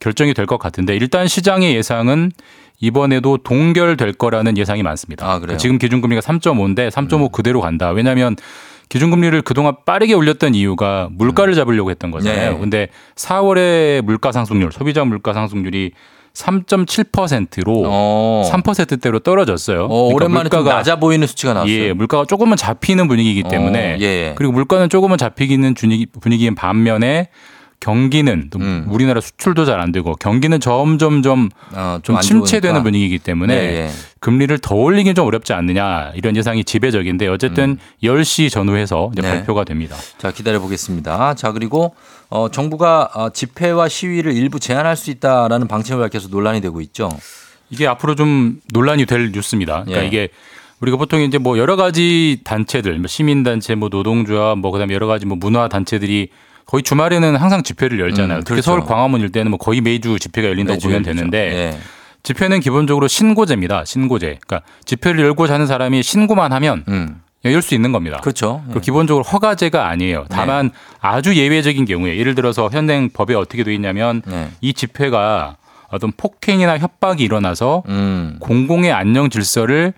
결정이 될 것 같은데 일단 시장의 예상은 이번에도 동결될 거라는 예상이 많습니다. 아? 음. 지금 기준금리가 3.5인데 3.5 그대로 간다. 왜냐하면 기준금리를 그동안 빠르게 올렸던 이유가 물가를 잡으려고 했던 거잖아요. 네. 근데 4월에 물가 상승률, 소비자 물가 상승률이 3.7%로 어. 3%대로 떨어졌어요. 어, 오랜만에 좀 낮아 보이는 수치가 나왔어요. 예, 물가가 조금은 잡히는 분위기이기 어, 때문에 예. 그리고 물가는 조금은 잡히기는 분위기, 분위기인 반면에 경기는 또 음. 우리나라 수출도 잘 안 되고 경기는 점점 좀, 어, 좀안 침체되는 좋으니까. 분위기이기 때문에 예, 예. 금리를 더 올리긴 좀 어렵지 않느냐 이런 예상이 지배적인데 어쨌든 10시 전후해서 이제 음. 네. 발표가 됩니다. 자, 기다려 보겠습니다. 자, 그리고 어, 정부가 어, 집회와 시위를 일부 제한할 수 있다라는 방침을 밝혀서 논란이 되고 있죠. 이게 앞으로 좀 논란이 될 뉴스입니다. 그러니까 예. 이게 우리가 보통 이제 뭐 여러 가지 단체들, 뭐 시민 단체, 뭐 노동조합, 뭐 그다음에 여러 가지 뭐 문화 단체들이 거의 주말에는 항상 집회를 열잖아요. 음, 특히 그렇죠. 서울 광화문 일대는 뭐 거의 매주 집회가 열린다고 매주 보면 열리죠. 되는데 예. 집회는 기본적으로 신고제입니다. 신고제. 그러니까 집회를 열고자 하는 사람이 신고만 하면 음. 열수 있는 겁니다. 그렇죠. 그 기본적으로 허가제가 아니에요. 다만 아주 예외적인 경우에 예를 들어서 현행 법에 어떻게 돼 있냐면 네. 이 집회가 어떤 폭행이나 협박이 일어나서 음. 공공의 안녕 질서를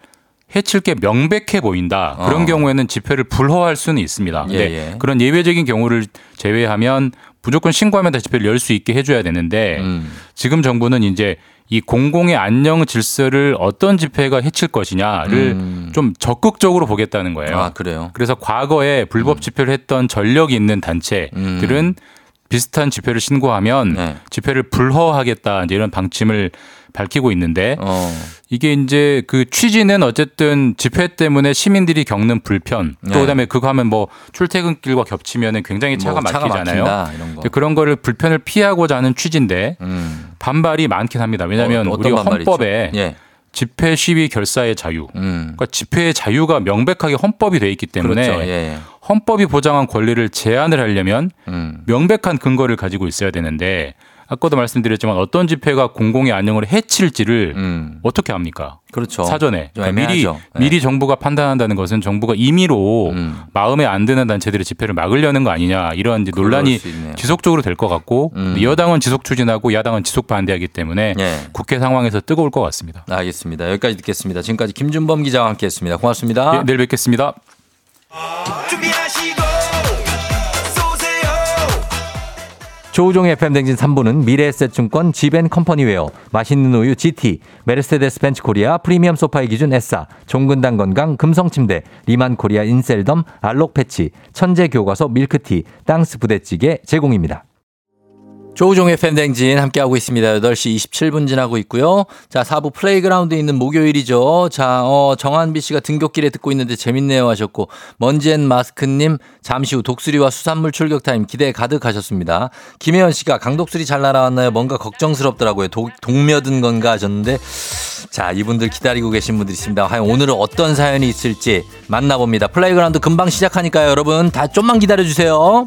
해칠 게 명백해 보인다. 그런 어. 경우에는 집회를 불허할 수는 있습니다. 근데 예, 예. 그런 예외적인 경우를 제외하면 무조건 신고하면 다 집회를 열 수 있게 해줘야 되는데 음. 지금 정부는 이제 이 공공의 안녕 질서를 어떤 집회가 해칠 것이냐를 음. 좀 적극적으로 보겠다는 거예요. 아, 그래요. 그래서 과거에 불법 집회를 했던 전력이 있는 단체들은 비슷한 집회를 신고하면 음. 네. 집회를 불허하겠다 이제 이런 방침을 밝히고 있는데 어. 이게 이제 그 취지는 어쨌든 집회 때문에 시민들이 겪는 불편 또 네. 그다음에 그거 하면 뭐 출퇴근길과 겹치면은 굉장히 차가 뭐 차가 막히잖아요. 거. 그런 거를 불편을 피하고자 하는 취지인데 음. 반발이 많긴 합니다. 왜냐하면 어, 반발이 헌법에? 예. 집회 시위 결사의 자유 음. 그러니까 집회의 자유가 명백하게 헌법이 돼 있기 때문에 그렇죠. 예, 예. 헌법이 보장한 권리를 제한을 하려면 음. 명백한 근거를 가지고 있어야 되는데 아까도 말씀드렸지만 어떤 집회가 공공의 안녕을 해칠지를 음. 어떻게 합니까? 그렇죠. 사전에 좀 그러니까 미리. 네. 미리 정부가 판단한다는 것은 정부가 임의로 음. 마음에 안 드는 단체들의 집회를 막으려는 거 아니냐 이런 이제 논란이. 지속적으로 될 것 같고 음. 여당은 지속 추진하고 야당은 지속 반대하기 때문에 예. 국회 상황에서 뜨거울 것 같습니다. 알겠습니다. 여기까지 듣겠습니다. 지금까지 김준범 기자와 함께했습니다. 고맙습니다. 예, 내일 뵙겠습니다. 준비하 조우종의 FM 댕진 3부는 미래에셋증권 지벤컴퍼니웨어, 맛있는 우유 GT, 메르세데스 벤츠 코리아 프리미엄 소파의 기준 에싸, 종근당 건강 금성침대, 리만 코리아 인셀덤, 알록 패치, 천재 교과서 밀크티, 땅스 부대찌개 제공입니다. 조우종의 FM 댕진 함께하고 있습니다. 8시 27분 지나고 있고요. 자, 4부 플레이그라운드에 있는 목요일이죠. 자, 어, 정한비 씨가 등굣길에 듣고 있는데 재밌네요 하셨고, 먼지엔 마스크님, 잠시 후 독수리와 수산물 출격 타임 기대 가득하셨습니다. 김혜연 씨가 강독수리 잘 날아왔나요? 뭔가 걱정스럽더라고요. 도- 동며든 건가 하셨는데, 자, 이분들 기다리고 계신 분들이 있습니다. 과연 오늘은 어떤 사연이 있을지 만나봅니다. 플레이그라운드 금방 시작하니까요. 여러분, 다 좀만 기다려주세요.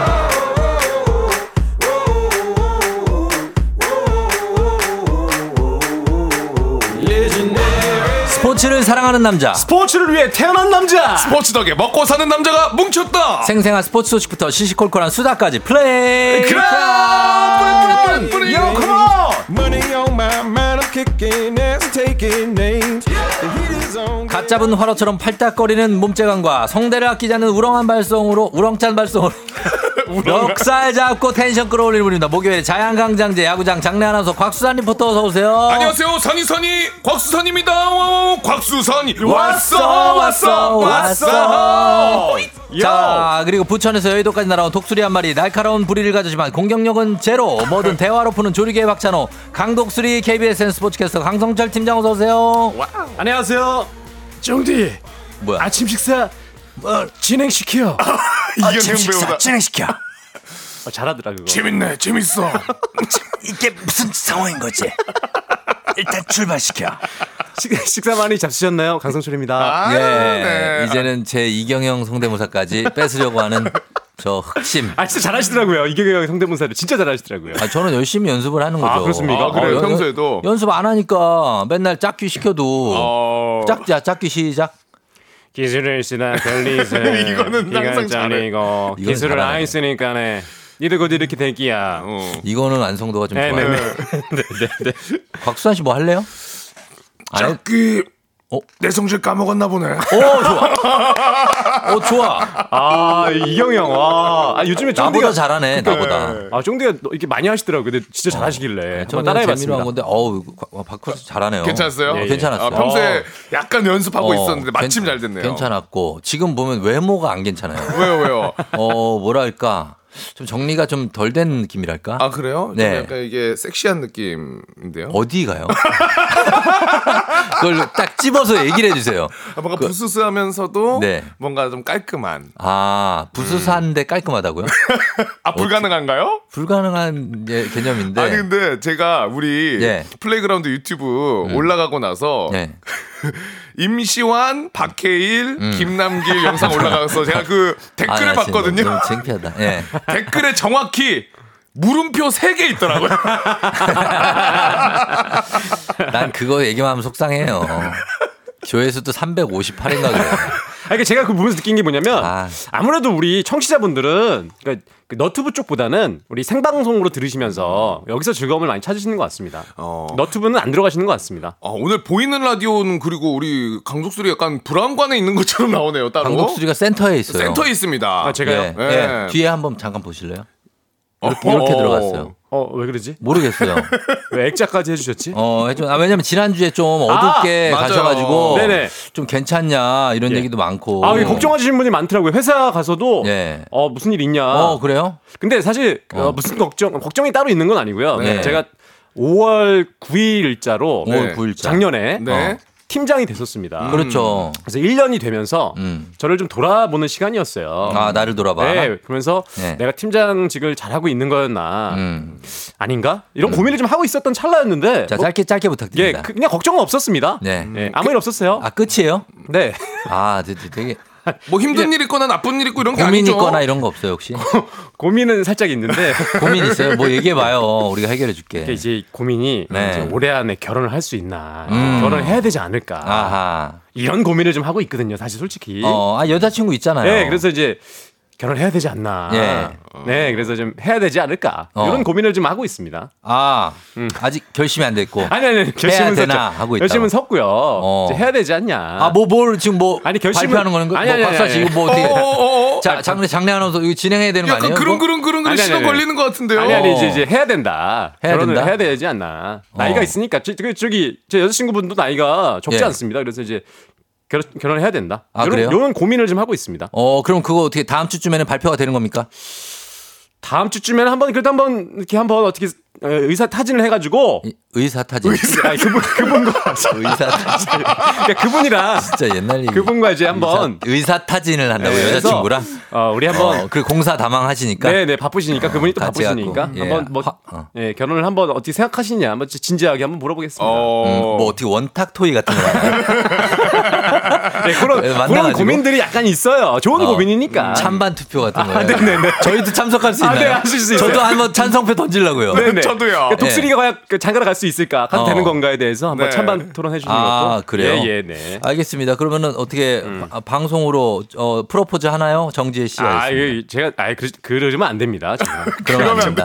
스포츠를 사랑하는 남자. 스포츠를 위해 태어난 남자. 스포츠 덕에 먹고 사는 남자가 뭉쳤다. 생생한 스포츠 소식부터 시시콜콜한 수다까지 플레이. on! 갓 잡은 활어처럼 팔딱거리는 몸재간과 성대를 아끼지 않는 우렁한 발성으로 우렁찬 발성으로 멱살 잡고 텐션 끌어올리는 분입니다. 목요일 자양강장제 야구장 장내 아나운서 곽수산 리포터 어서 오세요. 안녕하세요. 선이 선이 곽수선입니다. 오, 곽수선이 왔어, 왔어, 왔어. 자 그리고 부천에서 여의도까지 날아온 독수리 한 마리. 날카로운 부리를 가졌지만 공격력은 제로. 뭐든 대화로 푸는 조리개의 박찬호. 강독수리 KBSN 스포츠캐스터 강성철 팀장 어서 오세요. 안녕하세요. 정디. 뭐야? 아침 식사 뭐 진행시켜 아침 식사 진행시켜. 잘하더라 그거 재밌네 재밌어 이게 무슨 상황인 거지? 일단 출발시켜. 식, 식사 많이 잡수셨나요 강성철입니다 예, 이제는 제 이경영 성대모사까지 뺏으려고 하는 저 흑심. 아 진짜 잘하시더라고요. 이경영 성대모사를 진짜 잘하시더라고요. 아, 저는 열심히 연습을 하는 거죠. 아, 그렇습니까? 아, 그래요? 연- 평소에도? 연 습 안 하니까 맨날 짝귀 시켜도 어. 짝자 짝귀 시작. 기술을 쓰다 별리스 이거는 항상 잘해. 이거 이건 기술을. 안 쓰니까네 니들 곧 이렇게 될기야. 어. 이거는 완성도가 좀 좋아요. 네네네. 곽수산 씨뭐 할래요? 안 해? 어? 내 성질 까먹었나 보네. 어 좋아. 어 좋아. 아 이경영 와. 아 요즘에 나보다 잘하네 나보다. 아 쫑디가 이렇게 많이 하시더라고요. 근데 진짜 잘하시길래 한번 저는 재미로 따라해봤습니다. 한 건데 어우 곽- 박수 잘하네요. 괜찮았어요? 어, 괜찮았어요. 아, 평소에 약간 연습하고 어, 있었는데 마침 괜- 잘 됐네요. 괜찮았고 지금 보면 외모가 안 괜찮아요. 왜요, 왜요? 어 뭐랄까 좀 정리가 좀 덜 된 느낌이랄까. 아 그래요? 네. 네. 약간 이게 섹시한 느낌인데요. 어디 가요? 그걸 딱 집어서 얘기를 해주세요. 아, 뭔가 부스스하면서도 네. 뭔가 좀 깔끔한. 아 부스스한데 깔끔하다고요? 아 불가능한가요? 불가능한 예, 개념인데. 아니 근데 제가 우리 네. 플레이그라운드 유튜브 올라가고 나서 네. 임시완, 박해일, 김남길 영상 올라가서 제가 그 댓글을 아, 나 지금 봤거든요. 너무 창피하다. 예. 댓글에 정확히 물음표 3개 있더라고요. 난 그거 얘기만 하면 속상해요. 조회수도 358인가 그래요. 아, 그러니까 제가 그 보면서 느낀 게 뭐냐면 아. 아. 무래도 우리 청취자분들은 그러니까 그 너튜브 쪽보다는 우리 생방송으로 들으시면서 여기서 즐거움을 많이 찾으시는 것 같습니다. 어. 너튜브는 안 들어가시는 것 같습니다. 어, 오늘 보이는 라디오는 그리고 우리 강독수리 약간 브라운관에 있는 것처럼 나오네요. 따로. 강독수리가 센터에 있어요. 센터에 있습니다. 아, 제가요? 예, 네. 예. 뒤에 한번 잠깐 보실래요? 이렇게, 어, 이렇게 어. 들어갔어요. 어, 왜 그러지? 모르겠어요. 왜 액자까지 해주셨지? 어, 해좀 아, 왜냐면 지난주에 좀 어둡게 맞아요. 가셔가지고 네네. 좀 괜찮냐 이런 예. 얘기도 많고. 아, 걱정하시는 분이 많더라고요. 회사 가서도 예. 어 무슨 일 있냐. 어, 그래요? 근데 사실 어, 어. 무슨 걱정 걱정이 따로 있는 건 아니고요. 네. 제가 5월 9일자로 5월 9일자. 작년에 네. 팀장이 됐었습니다. 그렇죠. 그래서 1년이 되면서 음. 저를 좀 돌아보는 시간이었어요. 아, 나를 돌아봐. 네, 그러면서 네. 내가 팀장직을 잘하고 있는 거였나 음. 아닌가 이런 고민을 좀 하고 있었던 찰나였는데 자, 뭐, 짧게 짧게 예, 부탁드립니다. 그- 그냥 걱정은 없었습니다. 네. 예, 아무 일 없었어요. 아, 끝이에요? 네. 아, 되게, 되게 뭐 힘든 일 있거나 나쁜 일 있고 이런 게 고민 아니죠. 있거나 이런 거 없어요, 혹시? 고민은 살짝 있는데 고민 있어요? 뭐 얘기해 봐요. 우리가 해결해 줄게. 이게 이제 고민이 네. 이제 올해 안에 결혼을 할 수 있나 음. 결혼을 해야 되지 않을까 아하. 이런 고민을 좀 하고 있거든요. 사실 솔직히. 어, 아, 여자친구 있잖아요. 네, 그래서 이제 결혼해야 되지 않나. 예. 네, 그래서 좀 해야 되지 않을까. 어. 이런 고민을 좀 하고 있습니다. 아, 아직 결심이 안 됐고. 아니, 아니. 결심은 되나 섰죠. 하고 있다고. 결심은 섰고요. 어. 이제 해야 되지 않냐. 아, 뭐, 뭘 지금 뭐. 아니, 결심은- 발표하는 거는 거? 아니, 아니, 뭐, 박사 이거 뭐 어떻게. 어, 어, 어. 자, 장래, 장래 아나운서 이거 진행해야 되는 거 아니에요? 그런 뭐? 그런 그런 그런 시간. 걸리는 것 같은데요. 아니, 아니, 이제, 이제 해야 된다. 해야 결혼을 된다? 해야 되지 않나. 나이가 어. 있으니까. 저, 저- 저기, 제 여자친구분도 나이가 적지 예. 않습니다. 그래서 이제 결혼, 결혼을 해야 된다. 아, 이런, 그래요? 이런 고민을 좀 하고 있습니다. 어, 그럼 그거 어떻게 다음 주쯤에는 발표가 되는 겁니까? 다음 주쯤에는 한번, 그래도 한번, 이렇게 한번 어떻게 어, 의사 타진을 해가지고. 이- 의사 타진. 아니, 그분, 그분과. 의사 타진. 그러니까 그분이랑. 진짜 옛날 얘기. 그분과 이제 한번. 의사, 의사 타진을 한다고 네, 여자친구랑. 어, 우리 한번. 어, 그리고 공사 다망 하시니까. 네, 네, 바쁘시니까 그분이 또 바쁘시니까 갖고, 예, 한번 뭐 화- 어. 예, 결혼을 한번 어떻게 생각하시냐 한번 진지하게 한번 물어보겠습니다. 어. 음, 뭐 어떻게 원탁 토이 같은 거. 네, 그런 예, 그런. 고민들이 약간 있어요. 좋은 어, 고민이니까. 찬반 투표 같은 거. 아, 네네네. 저희도 참석할 수 아, 있나요? 네, 하실 수 있어요. 저도 한번 찬성표 던지려고요. 네네. 저도요. 그러니까 독수리가 과연 그 장가를 갈 수 있을까? 가도 어. 되는 건가에 대해서 한번 네. 찬반 토론해 주는 아, 것도. 그래요? 예, 예, 네. 알겠습니다. 그러면은 어떻게 음. 바- 방송으로 어, 프로포즈 하나요? 정지혜 씨가 아, 있습니다. 이거 제가 아, 그, 그러면 안 됩니다. 그러면 안 된다.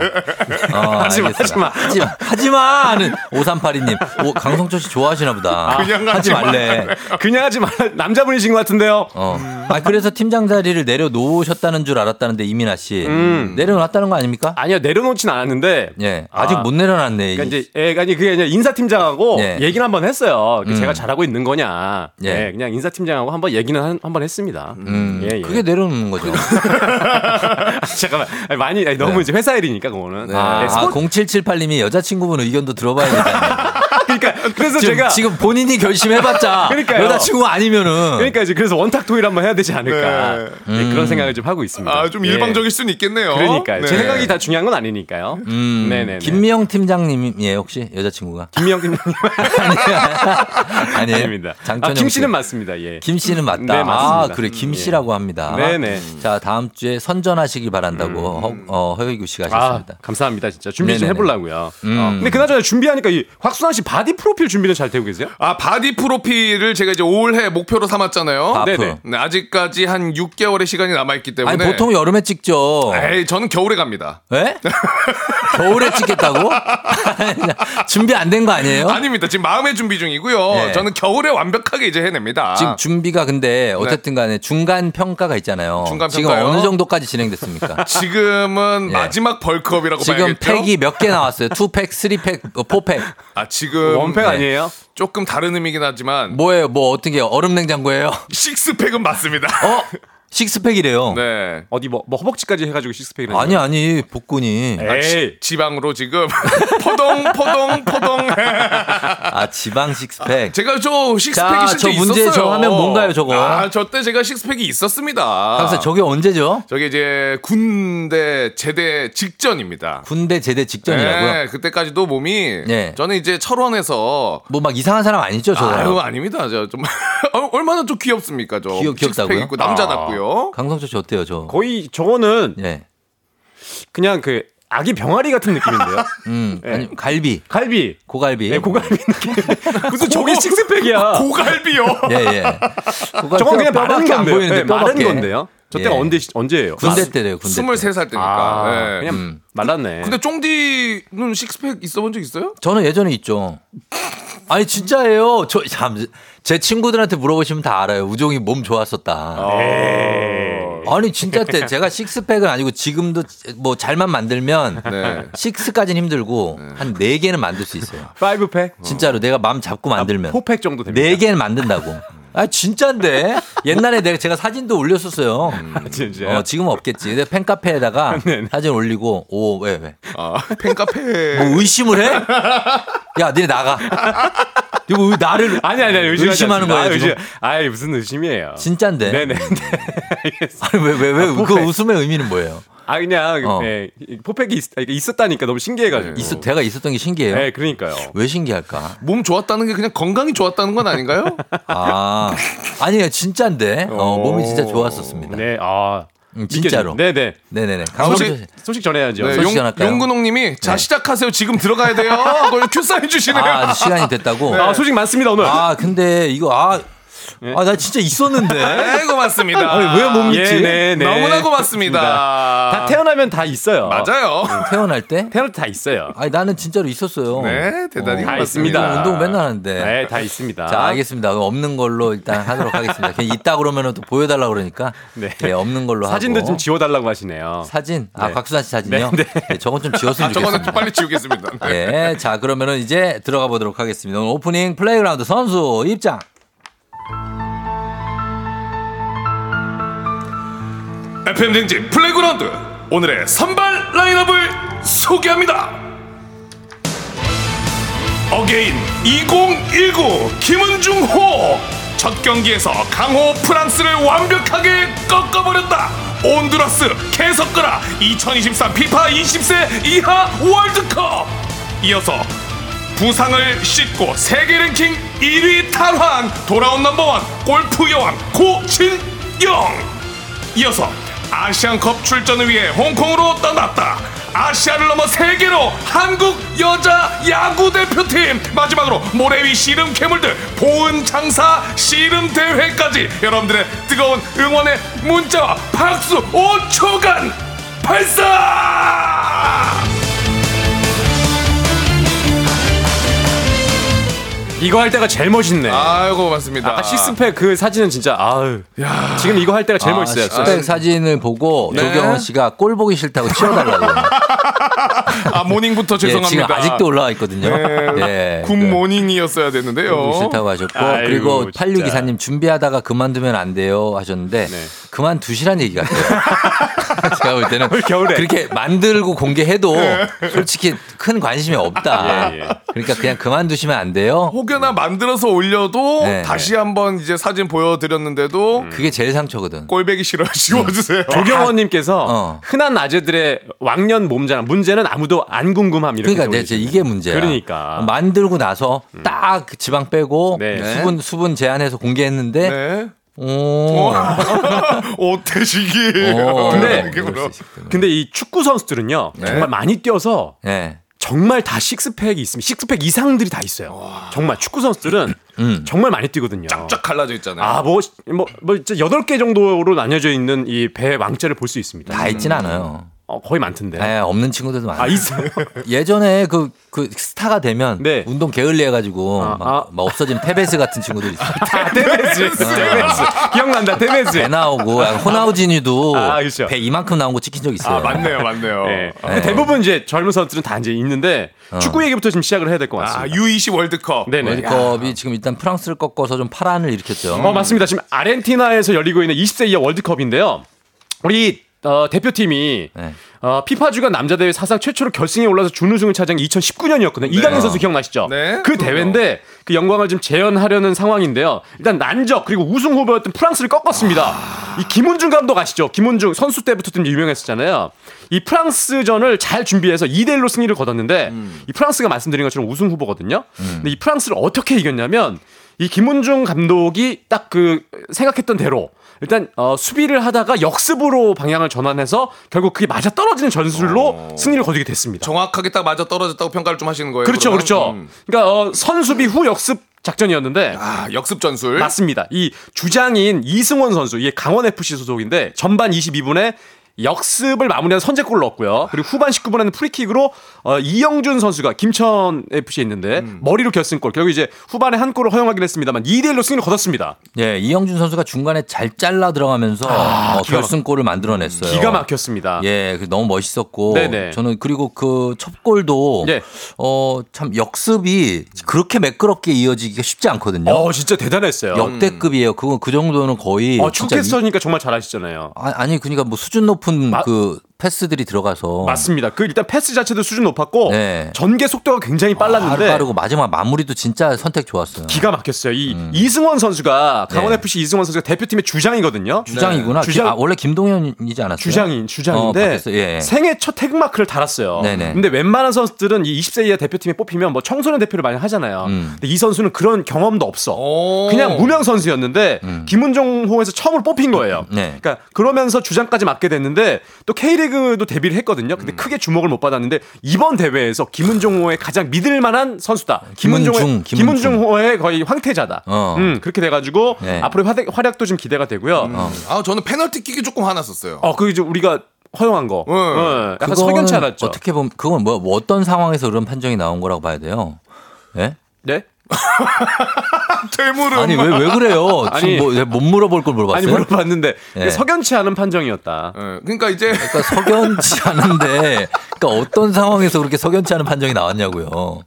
어, 하지 마, 알겠습니다. 하지 마. 하지 마. 하는 5382님. 오, 강성철 씨 좋아하시나 보다. 그냥 하지 하지 마. 말래. 그냥 하지 말 남자분이신 것 같은데요. 어. 아, 그래서 팀장 자리를 내려놓으셨다는 줄 알았다는데 이민아 씨. 음. 내려놨다는 거 아닙니까? 아니요 내려놓진 않았는데. 예. 아직 아. 못 내려놨네. 그러니까 이제 예, 아니 그게 이제 인사팀장하고 예. 얘기를 한번 했어요. 그 음. 제가 잘하고 있는 거냐. 예. 예. 그냥 인사팀장하고 한번 얘기는 한, 한번 했습니다. 음, 예, 예. 그게 내려놓는 거죠. 잠깐만 아니, 많이 아니, 너무 이제 회사 일이니까 그거는. 아, 예, 스포- 아, 0778님이 여자친구분 의견도 들어봐야 되잖아요. 그러니까 그래서 지금, 제가 지금 본인이 결심해봤자 그러니까요. 여자친구 아니면은 그러니까 이제 그래서 원탁 토의를 한번 해야 되지 않을까 네. 네, 그런 생각을 좀 하고 있습니다. 아, 좀 예. 일방적일 수는 있겠네요. 그러니까요. 제 네. 생각이 다 중요한 건 아니니까요. 음, 네네네. 김미영 팀장님이에요 혹시 여자친구가? 김미영 팀장님 아니에요. 아닙니다. 장천영 아, 김 씨는 씨. 맞습니다. 예. 김 씨는 맞다. 네, 맞습니다. 아, 그래. 김 씨라고 합니다. 네네. 자, 다음 주에 선전하시길 바란다고 허, 어, 허여구 씨가 아, 하셨습니다. 감사합니다. 진짜 준비 좀. 해보려고요. 음. 어, 근데 그나저나 준비하니까 이 곽수산 씨 바디 프로필 준비는 잘 되고 계세요? 아, 바디 프로필을 제가 이제 올해 목표로 삼았잖아요. 바프. 네네. 네, 아직까지 한 6개월의 시간이 남아있기 때문에. 아니, 보통 여름에 찍죠. 에이, 저는 겨울에 갑니다. 예? 겨울에 찍겠다고? 준비 안 된 거 아니에요? 아닙니다. 지금 마음의 준비 중이고요. 네. 저는 겨울에 완벽하게 이제 해냅니다. 지금 준비가 근데 어쨌든 간에 중간 평가가 있잖아요. 네. 중간 지금 평가요? 어느 정도까지 진행됐습니까? 지금은 예. 마지막 bulk up이라고 지금 봐야겠죠. 팩이 몇 개 나왔어요? two pack, three pack, 어, four pack. 아, 지금 one pack 네. 아니에요? 조금 다른 의미긴 하지만 뭐예요? 뭐 어떻게 얼음 냉장고예요? 식스팩은 맞습니다. 어? 식스팩이래요. 네. 어디 뭐, 뭐 허벅지까지 해가지고 식스팩을 아니 아니 복근이 아, 지, 지방으로 지금 포동 포동 포동. 아 지방 식스팩. 제가 저 식스팩이 자, 실제 저 문제 있었어요. 저 화면 뭔가요, 저거? 아, 저 때 제가 식스팩이 있었습니다. 항상 저게 언제죠? 저게 이제 군대 제대 직전입니다. 군대 제대 직전이라고요? 네, 그때까지도 몸이 네. 저는 이제 철원에서 뭐 막 이상한 사람 아니죠, 저? 아유 아닙니다. 저 좀 얼마나 좀 귀엽습니까, 저 귀엽- 귀엽다고요? 식스팩 있고 남 자답고요. 강성철 씨 어때요, 저? 거의 저거는 예. 그냥 그 아기 병아리 같은 느낌인데요. 음, 예. 아니, 갈비, 갈비. 고갈비. 네, 고갈비 느낌. 무슨 저게 식스팩이야. 고갈비요. 예, 예. 고갈비가 저건 그냥 뼈밖에 안 건데요. 보이는데 네, 마른. 건데요. 저 때가 예. 언제 언제예요? 군대 때래요, 군대 때. 23살 때니까. 아, 네. 그냥 음. 말랐네. 근데 쫑디는 식스팩 있어 본 적 있어요? 저는 예전에 있죠. 아니 진짜예요. 저 참 제 친구들한테 물어보시면 다 알아요. 우종이 몸 좋았었다. 아니 진짜 때 제가 식스팩은 아니고 지금도 뭐 잘만 만들면 네. six까지는 힘들고 한네 개는 만들 수 있어요. five pack. 진짜로 내가 마음 잡고 만들면 four pack 정도 됩니다. 네 개는 만든다고. 아 진짜인데 옛날에 내가 제가 사진도 올렸었어요. 진짜요? 어, 지금은 없겠지. 근데 팬카페에다가 사진 올리고 오왜 왜? 아, 팬카페. 뭐 의심을 해? 야, 니네 나가. 이거 왜 나를 아니 아니 아니 의심하지 의심하는. 거예요, 아, 의심. 아이 무슨 의심이에요. 진짠데. 네네. 아니 왜왜왜 아, 그. 웃음의 의미는 뭐예요? 아 그냥 어. 예, 이 포팩이 있, 있었다니까 너무 신기해가지고. 있어 대가 있었던 게 신기해요. 네, 그러니까요. 왜 신기할까? 몸 좋았다는 게 그냥 건강이 좋았다는 건 아닌가요? 아 아니에요 진짜인데 어, 몸이 진짜 좋았었습니다. 네, 아 음, 진짜로. 네네. 네네네. 소식- 강원도 소식 전해야죠. 네, 소식 용, 전할까요? 용근홍님이 자 시작하세요. 지금 들어가야 돼요. 그걸 큐 사인 주시네요. 아 시간이 됐다고. 아 소식 많습니다 오늘. 아 근데 이거 아. 아, 나 진짜 있었는데. 네, 고맙습니다. 아니, 왜못 믿지? 예, 네, 네. 너무나 고맙습니다. 다 태어나면 다 있어요. 맞아요. 태어날 때? 태어날 때 다 있어요. 아니, 나는 진짜로 있었어요. 네, 대단히 다 고맙습니다. 있습니다. 운동 맨날 하는데. 네, 다 있습니다. 자, 알겠습니다. 없는 걸로 일단 하도록 하겠습니다. 그냥 있다 그러면 또 보여달라 그러니까. 네. 네. 없는 걸로 사진도 하고. 좀 지워달라고 하시네요. 사진? 아, 네. 곽수산 씨 사진이요? 네, 네, 저건 좀 지웠으면 아, 좋겠습니다. 빨리 지우겠습니다. 네. 네. 자, 그러면은 이제 들어가 보도록 하겠습니다. 오늘 오프닝 플레이그라운드 선수 입장. FM 댕진 플레이그라운드. 오늘의 선발 라인업을 소개합니다. Again 2019 김은중호. 첫 경기에서 강호 프랑스를 완벽하게 꺾어버렸다. 온두라스 게 섰거라 2023 피파 20세 이하 월드컵. 이어서 부상을 씻고 세계 랭킹 1위 탈환. 돌아온 넘버원 골프 여왕 고진영. 이어서 아시안컵 출전을 위해 홍콩으로 떠났다. 아시아를 넘어 세계로 한국 여자 야구 대표팀 마지막으로 모래 위 씨름 괴물들 보은 장사 씨름 대회까지 여러분들의 뜨거운 응원의 문자와 박수 5초간 발사! 이거 할 때가 제일 멋있네. 아이고 고맙습니다. 아까 식스팩 그 사진은 진짜 아유. 지금 이거 할 때가 제일 아, 멋있어요. 식스팩 사진을 보고 네. 조경원 씨가 꼴 보기 싫다고 치워달라고. 아 모닝부터 예, 죄송합니다. 지금 아직도 올라와 있거든요. 네, 예. 굿모닝이었어야 되는데요. 싫다고 하셨고 아이고, 그리고 진짜. 86 기사님 준비하다가 그만두면 안 돼요 하셨는데 네. 그만두시란 얘기 같아요. 제가 볼 때는 겨울에. 그렇게 만들고 공개해도 솔직히 큰 관심이 없다. 예, 예. 그러니까 그냥 그만두시면 안 돼요. 혹여나 만들어서 올려도 네. 다시 한번 이제 사진 보여드렸는데도 그게 제일 상처거든. 꼴배기 싫어 지워주세요. 조경원님께서 어. 흔한 아재들의 왕년 몸자랑 문제는 아무도 안 궁금함 이렇게 그러니까 내 올리시네요. 이게 문제야. 그러니까. 만들고 나서 딱그 지방 빼고 네. 수분 수분 제한해서 공개했는데 네. 오. 오태식이에요. 오. 근데 그럴 수 있기 때문에. 근데 이 축구 선수들은요 정말 많이 뛰어서 네. 정말 다 식스팩이 있으면 식스팩 이상들이 다 있어요. 정말 축구 선수들은 음. 정말 많이 뛰거든요. 쫙 갈라져 있잖아요. 아, 뭐, 뭐, 뭐, 진짜 8개 정도로 나뉘어져 있는 이배 왕자를 볼 수 있습니다. 다 있진 않아요. 어, 거의 많던데. 네, 없는 친구들도 많아요. 아, 있어요? 예전에 그, 그 스타가 되면 네. 운동 게을리 해가지고 아, 막, 아. 막 없어진 테베스 같은 친구들 있어요. 아, 테베즈. 테베즈. 기억난다, 테베즈. 배 나오고 약간 호나우지니도 아, 그렇죠. 배 이만큼 나온 거 찍힌 적 있어요. 아, 맞네요, 맞네요. 네. 어. 근데 대부분 이제 젊은 선수들은 다 이제 있는데 축구 얘기부터 좀 시작을 해야 될것 아, 같습니다. U20 월드컵. 네네. 월드컵이 지금 일단 프랑스를 꺾어서 좀 파란을 일으켰죠. 어, 맞습니다. 지금 아르헨티나에서 열리고 있는 20세 이하 월드컵인데요. 우리 어, 대표팀이 네. 어, 피파 주간 남자 대회 사상 최초로 결승에 올라서 준우승을 차지한 게 2019년이었거든요. 이강인 선수 기억나시죠? 네, 그. 대회인데 그 영광을 좀 재현하려는 상황인데요. 일단 난적 그리고 우승 후보였던 프랑스를 꺾었습니다. 이 김훈중 감독 아시죠? 김훈중 선수 때부터 좀 유명했었잖아요. 이 프랑스전을 잘 준비해서 2대 1로 승리를 거뒀는데 이 프랑스가 말씀드린 것처럼 우승 후보거든요. 근데 이 프랑스를 어떻게 이겼냐면 이 김훈중 감독이 딱 그 생각했던 대로 일단 어, 수비를 하다가 역습으로 방향을 전환해서 결국 그게 맞아 떨어지는 전술로 승리를 거두게 됐습니다. 정확하게 딱 맞아 떨어졌다고 평가를 좀 하시는 거예요. 그렇죠, 그러면? 그렇죠. 음. 그러니까 어, 선수비 후 역습 작전이었는데 아, 역습 전술. 맞습니다. 이 주장인 이승원 선수, 이게 강원 FC 소속인데 전반 22분에 역습을 마무리한 선제골을 넣었고요. 그리고 후반 19분에는 프리킥으로 어, 이영준 선수가 김천 FC에 있는데 음. 머리로 결승골. 결국 이제 후반에 한 골을 허용하긴 했습니다만 2대 1로 승리를 거뒀습니다. 예, 이영준 선수가 중간에 잘 잘라 들어가면서 어, 기가 막- 결승골을 만들어냈어요. 기가 막혔습니다. 예, 그 너무 멋있었고 네네. 저는 그리고 그 첫 골도 예. 어 참 역습이 그렇게 매끄럽게 이어지기가 쉽지 않거든요. 어, 진짜 대단했어요. 역대급이에요. 그거 그 정도는 거의 어, 척했으니까 정말 잘하시잖아요. 아, 아니 그러니까 뭐 수준 높은 마- 그 패스들이 들어가서 맞습니다. 그 일단 패스 자체도 수준 높았고 네. 전개 속도가 굉장히 하루 빨랐는데 빠르고 마지막 마무리도 진짜 선택 좋았어요. 기가 막혔어요. 이 이승원 선수가 강원 네. FC 이승원 선수가 대표팀의 주장이거든요. 주장이구나. 네. 주장 아, 원래 김동현이지 않았어요? 주장인 어, 주장인데 바뀌었어요. 예, 예. 생애 첫 태극마크를 달았어요. 네네. 근데 웬만한 선수들은 이 20세 이하 대표팀에 뽑히면 뭐 청소년 대표를 많이 하잖아요. 음. 근데 이 선수는 그런 경험도 없어. 오. 그냥 무명 선수였는데 김은종 호에서 처음으로 뽑힌 거예요. 음. 네. 그러니까 그러면서 주장까지 맡게 됐는데 또 K리그 도 데뷔를 했거든요. 음. 근데 크게 주목을 못 받았는데 이번 대회에서 김은종호의 가장 믿을 만한 선수다. 김은중, 김은종호의 거의 황태자다. 어. 음, 그렇게 돼가지고 네. 앞으로 활약, 활약도 좀 기대가 되고요. 아, 저는 페널티 킥이 조금 화났었어요. 어, 그 이제 우리가 허용한 거. 네. 어, 약간 그거는 석연치 않았죠. 어떻게 보면 그건 뭐, 뭐 어떤 상황에서 그런 판정이 나온 거라고 봐야 돼요. 예? 네? 퇴물은 아니 왜 왜 그래요? 아니. 지금 뭐, 못 물어볼 걸 물어봤어요? 아니 물어봤는데 네. 석연치 않은 판정이었다. 예, 그러니까 이제 그러니까 석연치 않은데 그러니까 어떤 상황에서 그렇게 석연치 않은 판정이 나왔냐고요.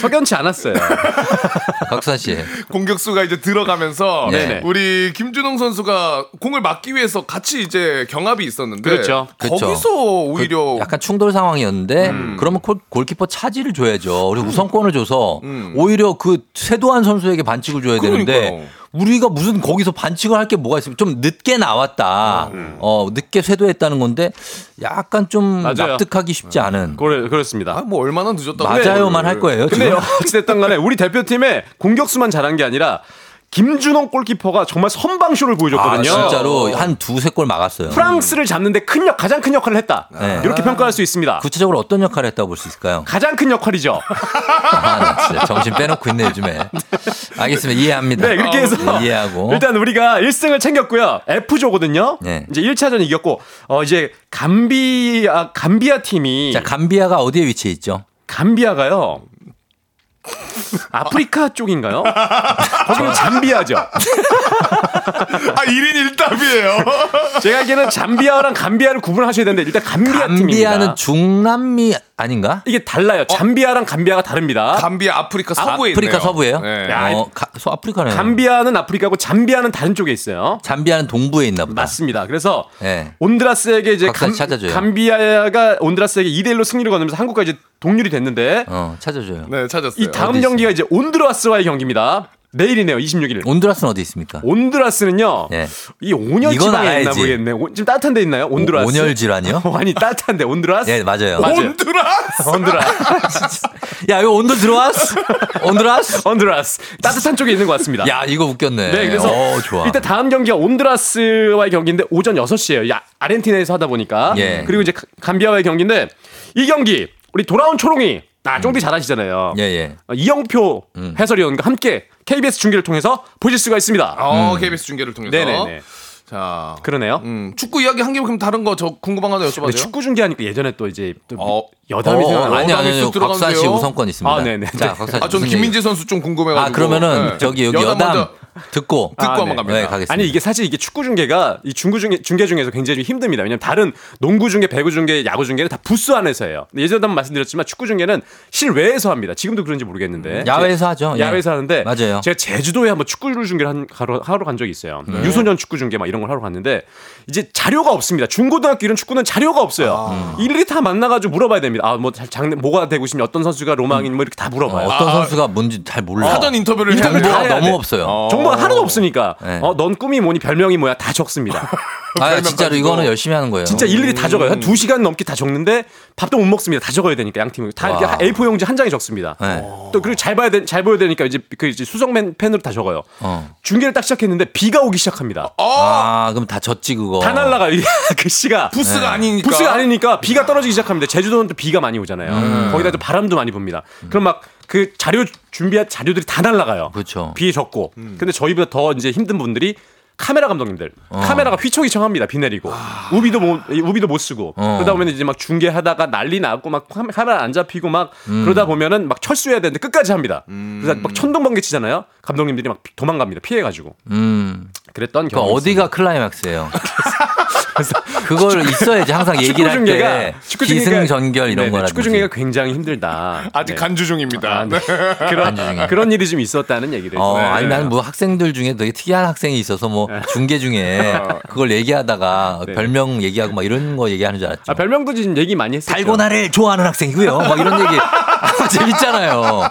석연치 않았어요. 각수환 씨. 공격수가 이제 들어가면서 네네. 우리 김준홍 선수가 공을 막기 위해서 같이 이제 경합이 있었는데 그렇죠. 그렇죠. 거기서 오히려 그 약간 충돌 상황이었는데 음. 그러면 골, 골키퍼 차지를 줘야죠. 그리고 우선권을 줘서 음. 오히려 그 세도한 선수에게 반칙을 줘야 되는데 그러니까요. 우리가 무슨 거기서 반칙을 할 게 뭐가 있으면 좀 늦게 나왔다. 어, 늦게 쇄도했다는 건데 약간 좀 맞아요. 납득하기 쉽지 않은 그래, 그렇습니다. 아, 뭐 얼마나 늦었다고 맞아요만 할 거예요. 근데? 어찌됐든 간에 우리 대표팀의 공격수만 잘한 게 아니라 김준홍 골키퍼가 정말 선방쇼를 아, 보여줬거든요. 진짜로 한 두세 골 막았어요. 프랑스를 잡는데 큰 역, 가장 큰 역할을 했다. 네. 이렇게 평가할 수 있습니다. 구체적으로 어떤 역할을 했다고 볼 수 있을까요? 가장 큰 역할이죠. 아, 나 진짜 정신 빼놓고 있네 요즘에. 알겠습니다. 이해합니다. 네, 그렇게 해서 네, 이해하고. 일단 우리가 1승을 챙겼고요. F조거든요. 네. 이제 1차전 이겼고 어 이제 감비아 감비아 팀이 자, 감비아가 어디에 위치해 있죠? 감비아가요. 아프리카 쪽인가요? 거기는 잠비아죠. 아 1인 1답이에요. 제가 알기에는 잠비아랑 감비아를 구분하셔야 되는데 일단 감비아 팀입니다. 감비아는 중남미 아닌가? 이게 달라요. 잠비아랑 감비아가 다릅니다. 감비아 아프리카 서부에 아프리카 있네요. 서부예요? 네. 야, 어, 가, 서 아프리카네. 감비아는 아프리카고 잠비아는 다른 쪽에 있어요. 잠비아는 동부에 있나 보다. 맞습니다. 그래서 네. 온드라스에게 이제 감, 찾아줘요. 감비아가 온드라스에게 2대 1로 승리를 거두면서 한국과 이제 동률이 됐는데 어, 찾아줘요. 네, 찾았어요. 이 다음 경기가 이제 온드라스와의 경기입니다. 내일이네요. 26일. 온두라스는 어디 있습니까? 온드라스는요. 예. 이 온열 지방에 있나. 모르겠네. 오- 지금 따뜻한 데 있나요? 온드라스. 온열 질환이요? 아니 따뜻한데 온드라스? 예, 맞아요. 맞아요. 온두라스. 온드라스. 야, 이거 온도 들어왔어? 온두라스? 온드라스. 따뜻한 쪽에 있는 것 같습니다. 야, 이거 웃겼네. 네, 그래서 어, 좋아. 일단 다음 경기가 온드라스와의 경기인데 오전 6시에요. 야, 아르헨티나에서 하다 보니까. 예. 그리고 이제 가- 감비아와의 경기인데 이 경기 우리 돌아온 초롱이 아, 쫑디 잘하시잖아요. 예, 예. 어, 이영표 음. 해설위원과 함께 KBS 중계를 통해서 보실 수가 있습니다. 어, KBS 중계를 통해서. 네네네. 자, 그러네요. 음, 축구 이야기 한 김에 그럼 다른 거 저 궁금한 거 하나 여쭤봐도 돼요? 축구 중계하니까 예전에 또 이제 또 어. 여담이 어. 아니, 아니, 쑥 아니, 곽수환 씨 들어가는데요? 우선권 있습니다. 아, 네네. 자, 곽수환 씨. 아, 무슨 김민재 얘기? 선수 좀 궁금해가지고. 아, 그러면은 네. 저기 여기 여담 여담 먼저 듣고 듣고 아, 한번 네. 갑니다. 네, 가겠습니다. 아니 이게 사실 이게 축구 중계가 이 중구 중계 중계 중에서 굉장히 좀 힘듭니다. 왜냐면 다른 농구 중계, 배구 중계, 야구 중계는 다 부스 안에서 해요. 근데 예전에도 한번 말씀드렸지만 축구 중계는 실외에서 합니다. 지금도 그런지 모르겠는데 야외에서 하죠. 예. 야외에서 하는데 맞아요. 제가 제주도에 한번 축구를 중계를 한, 하러, 하러 간 적이 있어요. 유소년 축구 중계 막 이런 걸 하러 갔는데 이제 자료가 없습니다. 중고등학교 이런 축구는 자료가 없어요. 일일이 다 만나가지고 물어봐야 됩니다. 아 뭐 장래 뭐가 되고 싶냐, 어떤 선수가 로망인 뭐 이렇게 다 물어봐요. 어떤 선수가 뭔지 잘 몰라. 사전 인터뷰를 돼요. 다 해야 너무 돼. 없어요. 정보가 하나도 없으니까 네. 어, 넌 꿈이 뭐니 별명이 뭐야 다 적습니다. 아, 진짜로 이거는 열심히 하는 거예요. 진짜 일일이 다 적어요. 한 2시간 넘게 다 적는데 밥도 못 먹습니다. 다 적어야 되니까 양 팀은 다 와. 이렇게 A4 용지 한 장에 적습니다. 네. 또 그리고 잘 봐야 돼, 잘 보여야 되니까 이제 그 이제 수성맨 펜으로 다 적어요. 어. 중계를 딱 시작했는데 비가 오기 시작합니다. 아, 그럼 다 졌지 그거. 다 날라가요. 이게 그 시가 부스가 아니니까. 부스가 아니니까 비가 떨어지기 시작합니다. 제주도는 또 비가 많이 오잖아요. 음. 거기다 또 바람도 많이 붑니다. 그럼 막 그 자료 준비한 자료들이 다 날라가요. 그렇죠. 비에 젖고. 음. 근데 저희보다 더 이제 힘든 분들이 카메라 감독님들 어. 카메라가 휘청휘청합니다 비 내리고 우비도 못 우비도 못 쓰고 어. 그러다 보면 이제 막 중계하다가 난리 나고 막 카메- 카메라 안 잡히고 막 음. 그러다 보면은 막 철수해야 되는데 끝까지 합니다 그래서 막 천둥 번개 치잖아요 감독님들이 막 도망갑니다 피해가지고 음. 그랬던 그 경험이 어디가 클라이맥스예요? 그걸 있어야지 항상 얘기를 축구 할 중계가 때 축구 중계가- 기승전결 이런 네네, 거라 축구 중계가 굉장히 힘들다 아직 네. 간주 중입니다. 아, 네. 그런 그런 일이 좀 있었다는 얘기를 어, 네. 아니 나는 뭐 학생들 중에 되게 특이한 학생이 있어서 뭐 중계 중에 그걸 얘기하다가 네. 별명 얘기하고 막 이런 거 얘기하는 줄 알았죠. 아, 별명도 지금 얘기 많이 했었죠 달고나를 좋아하는 학생이고요. 막 이런 얘기 재밌잖아요.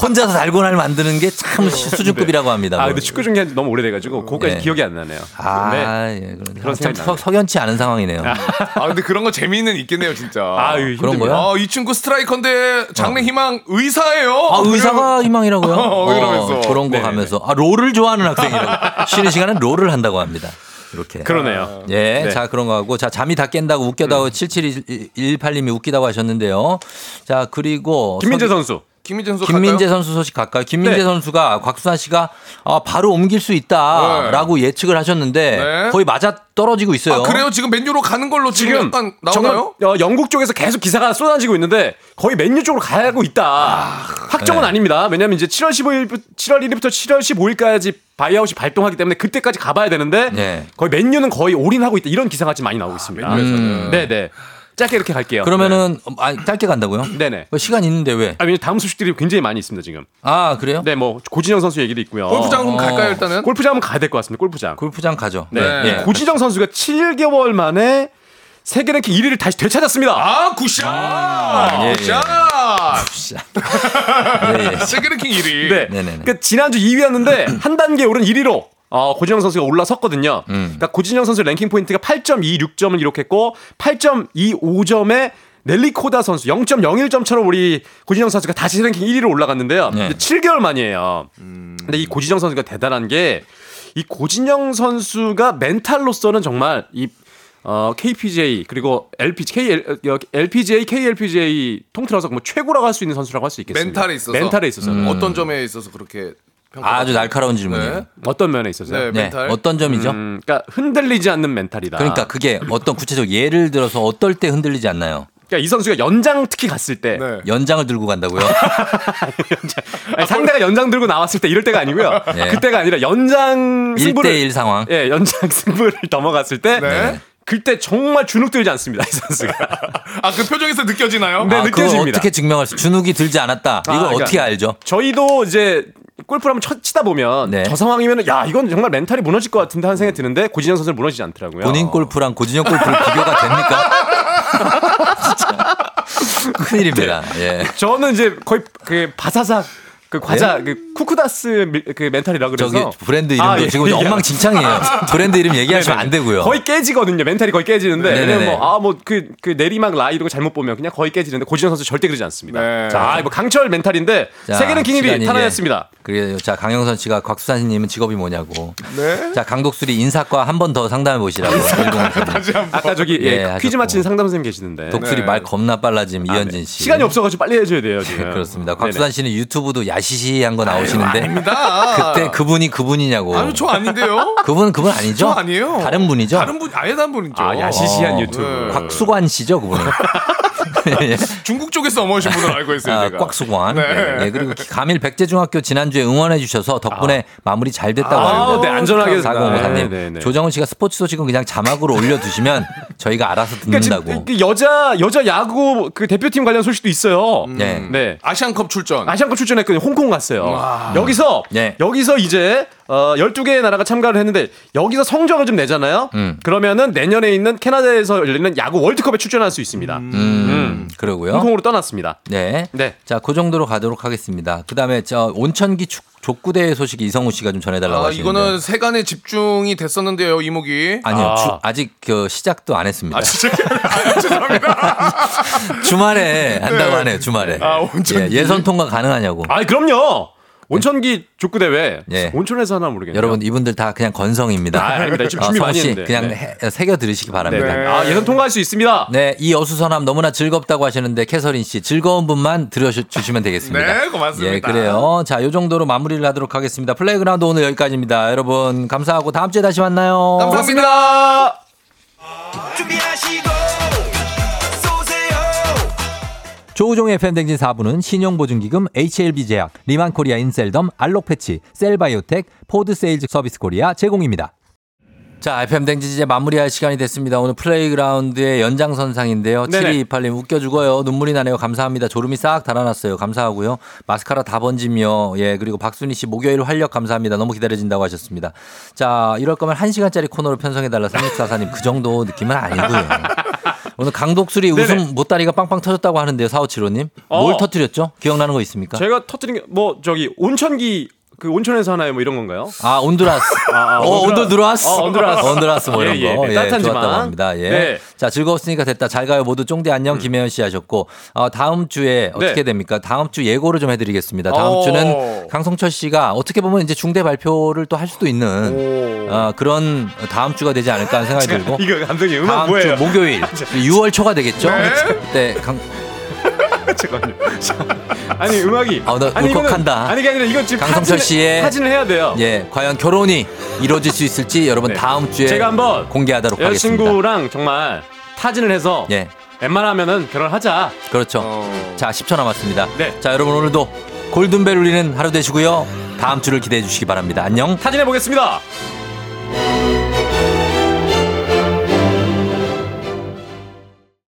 혼자서 달고나를 만드는 게 참 수준급이라고 합니다. 아 뭐. 근데 축구 중계 한지 너무 오래돼가지고 그거까지 네. 기억이 안 나네요 아, 네. 예, 그런 그런 참 서, 석연치 않은 상황이네요. 아, 근데 그런 거 재미는 있겠네요, 진짜. 아유, 그런 힘듭니다. 거요? 아, 이 친구 스트라이커인데 장래 희망 의사예요. 아, 의사가 희망이라고요? 어, 이러면서. 그런 거 네네. 가면서. 아, 롤을 좋아하는 학생이라고. 쉬는 시간엔 롤을 한다고 합니다. 이렇게. 그러네요 예, 네. 자, 그런 거 하고. 자, 잠이 다 깬다고 웃겨다고 7718님이 웃기다고 하셨는데요. 자, 그리고. 김민재 서- 선수 김민재 선수 김민재 갈까요? 선수 소식 갈까요? 김민재 네. 선수가 곽수산 씨가 아, 바로 옮길 수 있다라고 예측을 하셨는데 네. 거의 맞아 떨어지고 있어요. 아, 그래요? 지금 맨유로 가는 걸로 지금, 지금 약간 정말 나오나요? 어, 영국 쪽에서 계속 기사가 쏟아지고 있는데 거의 맨유 쪽으로 가고 있다. 확정은 네. 아닙니다. 왜냐하면 이제 7월 15일, 7월 1일부터 7월 15일까지 바이아웃이 발동하기 때문에 그때까지 가봐야 되는데 네. 거의 맨유는 거의 올인하고 있다. 이런 기사가 지금 많이 나오고 있습니다. 맨유에서는. 네네. 짧게 이렇게 갈게요. 그러면은 아, 짧게 간다고요? 네네. 어, 시간 있는데 왜? 아, 왜냐면 다음 소식들이 굉장히 많이 있습니다 지금. 아 그래요? 네, 뭐 고진영 선수 얘기도 있고요. 골프장 좀 어. 갈까요, 일단은? 골프장 한번 가야 될 것 같습니다. 골프장. 골프장 가죠. 네. 네. 이 고진영 선수가 7개월 만에 세계 랭킹 1위를 다시 되찾았습니다. 아, good shot! 예, 예. good shot! 예, 예. 세계 랭킹 1위. 네. 네네네. 그러니까 지난주 2위였는데 한 단계 오른 1위로 어, 고진영 선수가 올라섰거든요. 음. 그러니까 고진영 선수 랭킹 포인트가 8.26점을 기록했고 8.25점에 넬리 코다 선수 0.01점처럼 우리 고진영 선수가 다시 랭킹 1위로 올라갔는데요. 네. 근데 7개월 만이에요. 근데 이 고진영 선수가 대단한 게 이 고진영 선수가 멘탈로서는 정말 이 어, KPJ 그리고 LPG, K, LPGA, KLPGA 통틀어서 뭐 최고라고 할 수 있는 선수라고 할 수 있겠습니다. 멘탈에 있어서. 멘탈에 있어서 음. 어떤 점에 있어서 그렇게 아주 날카로운 질문이에요. 네. 어떤 면에 있어서요? 네, 네. 멘탈. 어떤 점이죠? 음, 그러니까 흔들리지 않는 멘탈이다. 그러니까 그게 어떤 구체적 예를 들어서 어떨 때 흔들리지 않나요? 그러니까 이 선수가 연장 특히 갔을 때 네. 연장을 들고 간다고요? 아니, 상대가 연장 들고 나왔을 때 이럴 때가 아니고요. 네. 그때가 아니라 연장 승부를 1대1 상황. 예, 연장 승부를 넘어갔을 때 네. 그때 정말 주눅 들지 않습니다. 이 선수가. 아, 그 표정에서 느껴지나요? 네, 아, 느껴집니다. 어떻게 증명할 수? 주눅이 들지 않았다. 이걸 그러니까 어떻게 알죠? 저희도 이제 골프를 한번 쳐, 치다 보면 네. 저 상황이면 야 이건 정말 멘탈이 무너질 것 같은데 하는 생각이 드는데 고진영 선수는 무너지지 않더라고요. 본인 골프랑 고진영 골프를 비교가 됩니까? 진짜 큰일입니다. 예. 저는 이제 거의 그 바사삭 그 과자 그 쿠쿠다스 밀- 그 멘탈이라 그래서 네? 저기 브랜드 이름도 아, 예, 지금 예. 엉망진창이에요. 브랜드 이름 얘기하시면 네네. 안 되고요. 거의 깨지거든요. 멘탈이 거의 깨지는데 네네네. 왜냐면 뭐아뭐 그그 내리막 라이 이런 거 잘못 보면 그냥 거의 깨지는데 고진영 선수 절대 그러지 않습니다. 네. 자, 뭐 강철 멘탈인데 자, 세계 랭킹 1위 탈환했습니다. 그래요. 자, 강영선 씨가 곽수산 님은 직업이 뭐냐고. 네. 자, 강독수리 인사과 한 번 더 상담해 보시라고. 다시 한 번. 아까 저기 예, 예. 퀴즈 맞히는 상담 선생님 계시는데 독수리 네. 말 겁나 빨라짐 아, 이현진 네. 씨. 시간이 없어 가지고 빨리 해 줘야 돼요 지금. 네, 그렇습니다. 곽수산 씨는 유튜브도 야 시시한 거 나오시는데 아닙니다. 그때 그분이 그분이냐고. 아니, 저 아닌데요? 그분 그분 아니죠? 저 아니에요. 다른 분이죠? 다른 분, 아예 다른 분이죠. 아, 야시시한 어, 유튜브. 네. 곽수관 씨죠, 그분은. 예. 중국 쪽에서 넘어오신 분을 알고 있어요, 아, 제가. 꽉수관. 네. 예, 그리고 가밀 백제중학교 지난주에 응원해 주셔서 덕분에 마무리 잘 됐다고 아, 하는데. 네, 안전하게. 4054님. 네, 네, 네. 조정훈 씨가 스포츠 소식은 그냥 자막으로 올려 두시면 저희가 알아서 그러니까 듣는다고. 지금 그 여자 여자 야구 그 대표팀 관련 소식도 있어요. 네. 네. 아시안컵 출전. 아시안컵 출전했거든요. 홍콩 갔어요. 와. 여기서 네. 여기서 이제 어 12개의 나라가 참가를 했는데 여기서 성적을 좀 내잖아요. 음. 그러면은 내년에 있는 캐나다에서 열리는 야구 월드컵에 출전할 수 있습니다. 음, 그러고요. 홍콩으로 떠났습니다. 네. 네. 자, 그 정도로 가도록 하겠습니다. 그 다음에 저 온천기 축, 족구대회 소식 이성우 씨가 좀 전해달라고 아, 하시는데. 이거는 세간에 집중이 됐었는데요, 이목이. 아니요, 아. 주- 아직 그 시작도 안 했습니다. 아. 아, 죄송합니다. 주말에 한다고 네. 하네요, 주말에. 아, 온천기. 예, 선 통과 가능하냐고. 아, 그럼요. 온천기 족구 대회 예. 온천에서 하나 모르겠네요. 여러분 이분들 다 그냥 건성입니다. 아, 아닙니다. 지금 준비 성우 많이 씨 했는데. 그냥 네. 해- 새겨 들으시기 네. 바랍니다. 네. 아, 예선 통과할 수 있습니다. 네, 이 어수선함 너무나 즐겁다고 하시는데 캐서린 씨 즐거운 분만 들어주시면 되겠습니다. 네, 고맙습니다. 예, 그래요. 자, 요 정도로 마무리를 하도록 하겠습니다. 플레이그라운드 오늘 여기까지입니다. 여러분 감사하고 다음 주에 다시 만나요. 감사합니다. 조우종의 FM댕진 4부는 신용보증기금 HLB제약, 리만코리아 인셀덤, 알록패치, 셀바이오텍, 포드세일즈 서비스 코리아 제공입니다. 자, FM댕진 이제 마무리할 시간이 됐습니다. 오늘 플레이그라운드의 연장선상인데요. 네네. 7228님 웃겨 죽어요. 눈물이 나네요. 감사합니다. 졸음이 싹 달아났어요. 감사하고요. 마스카라 다 번지며, 예, 그리고 박순희 씨 목요일 활력 감사합니다. 너무 기다려진다고 하셨습니다. 자, 이럴 거면 1시간짜리 코너로 편성해 달라 3644님. 그 정도 느낌은 아니고요. 오늘 강독수리 네네. 웃음 보따리가 빵빵 터졌다고 하는데요. 4575님. 뭘 어. 터뜨렸죠? 기억나는 거 있습니까? 제가 터뜨린 게 뭐 저기 온천기 그 온천에서 하나요 뭐 이런 건가요? 아, 온두라스. 아, 아, 어, 온두라- 온두라스. 어, 온두라스. 온두라스 뭐 이런 예, 예. 거. 네, 예, 따뜻한 좋았다고 지방. 합니다. 예. 네. 자, 즐거웠으니까 됐다. 잘 가요. 모두 쫑대 안녕 김혜연 씨 하셨고, 어, 다음 주에 어떻게 네. 됩니까? 다음 주 예고를 좀 해드리겠습니다. 다음 오. 주는 강성철 씨가 어떻게 보면 이제 중대 발표를 또 할 수도 있는 어, 그런 다음 주가 되지 않을까 하는 생각이 들고. 이거 감독님 음악 다음 뭐예요? 주 목요일 6월 초가 되겠죠? 네. 그때 강, 잠깐만요. 아니 음악이 아, 나 아니, 이거는- 울컥한다. 아니 이게 아니라 이거 지금 강성철 씨의- 타진을 해야 돼요. 예, 과연 결혼이 이루어질 수 있을지 여러분 네. 다음 주에 제가 한번 공개하도록 하겠습니다. 여자친구랑 정말 타진을 해서 예. 웬만하면은 결혼하자. 그렇죠. 어. 자, 10초 남았습니다. 네. 자, 여러분 오늘도 골든벨 울리는 하루 되시고요. 다음 주를 기대해 주시기 바랍니다. 안녕. 타진해 보겠습니다.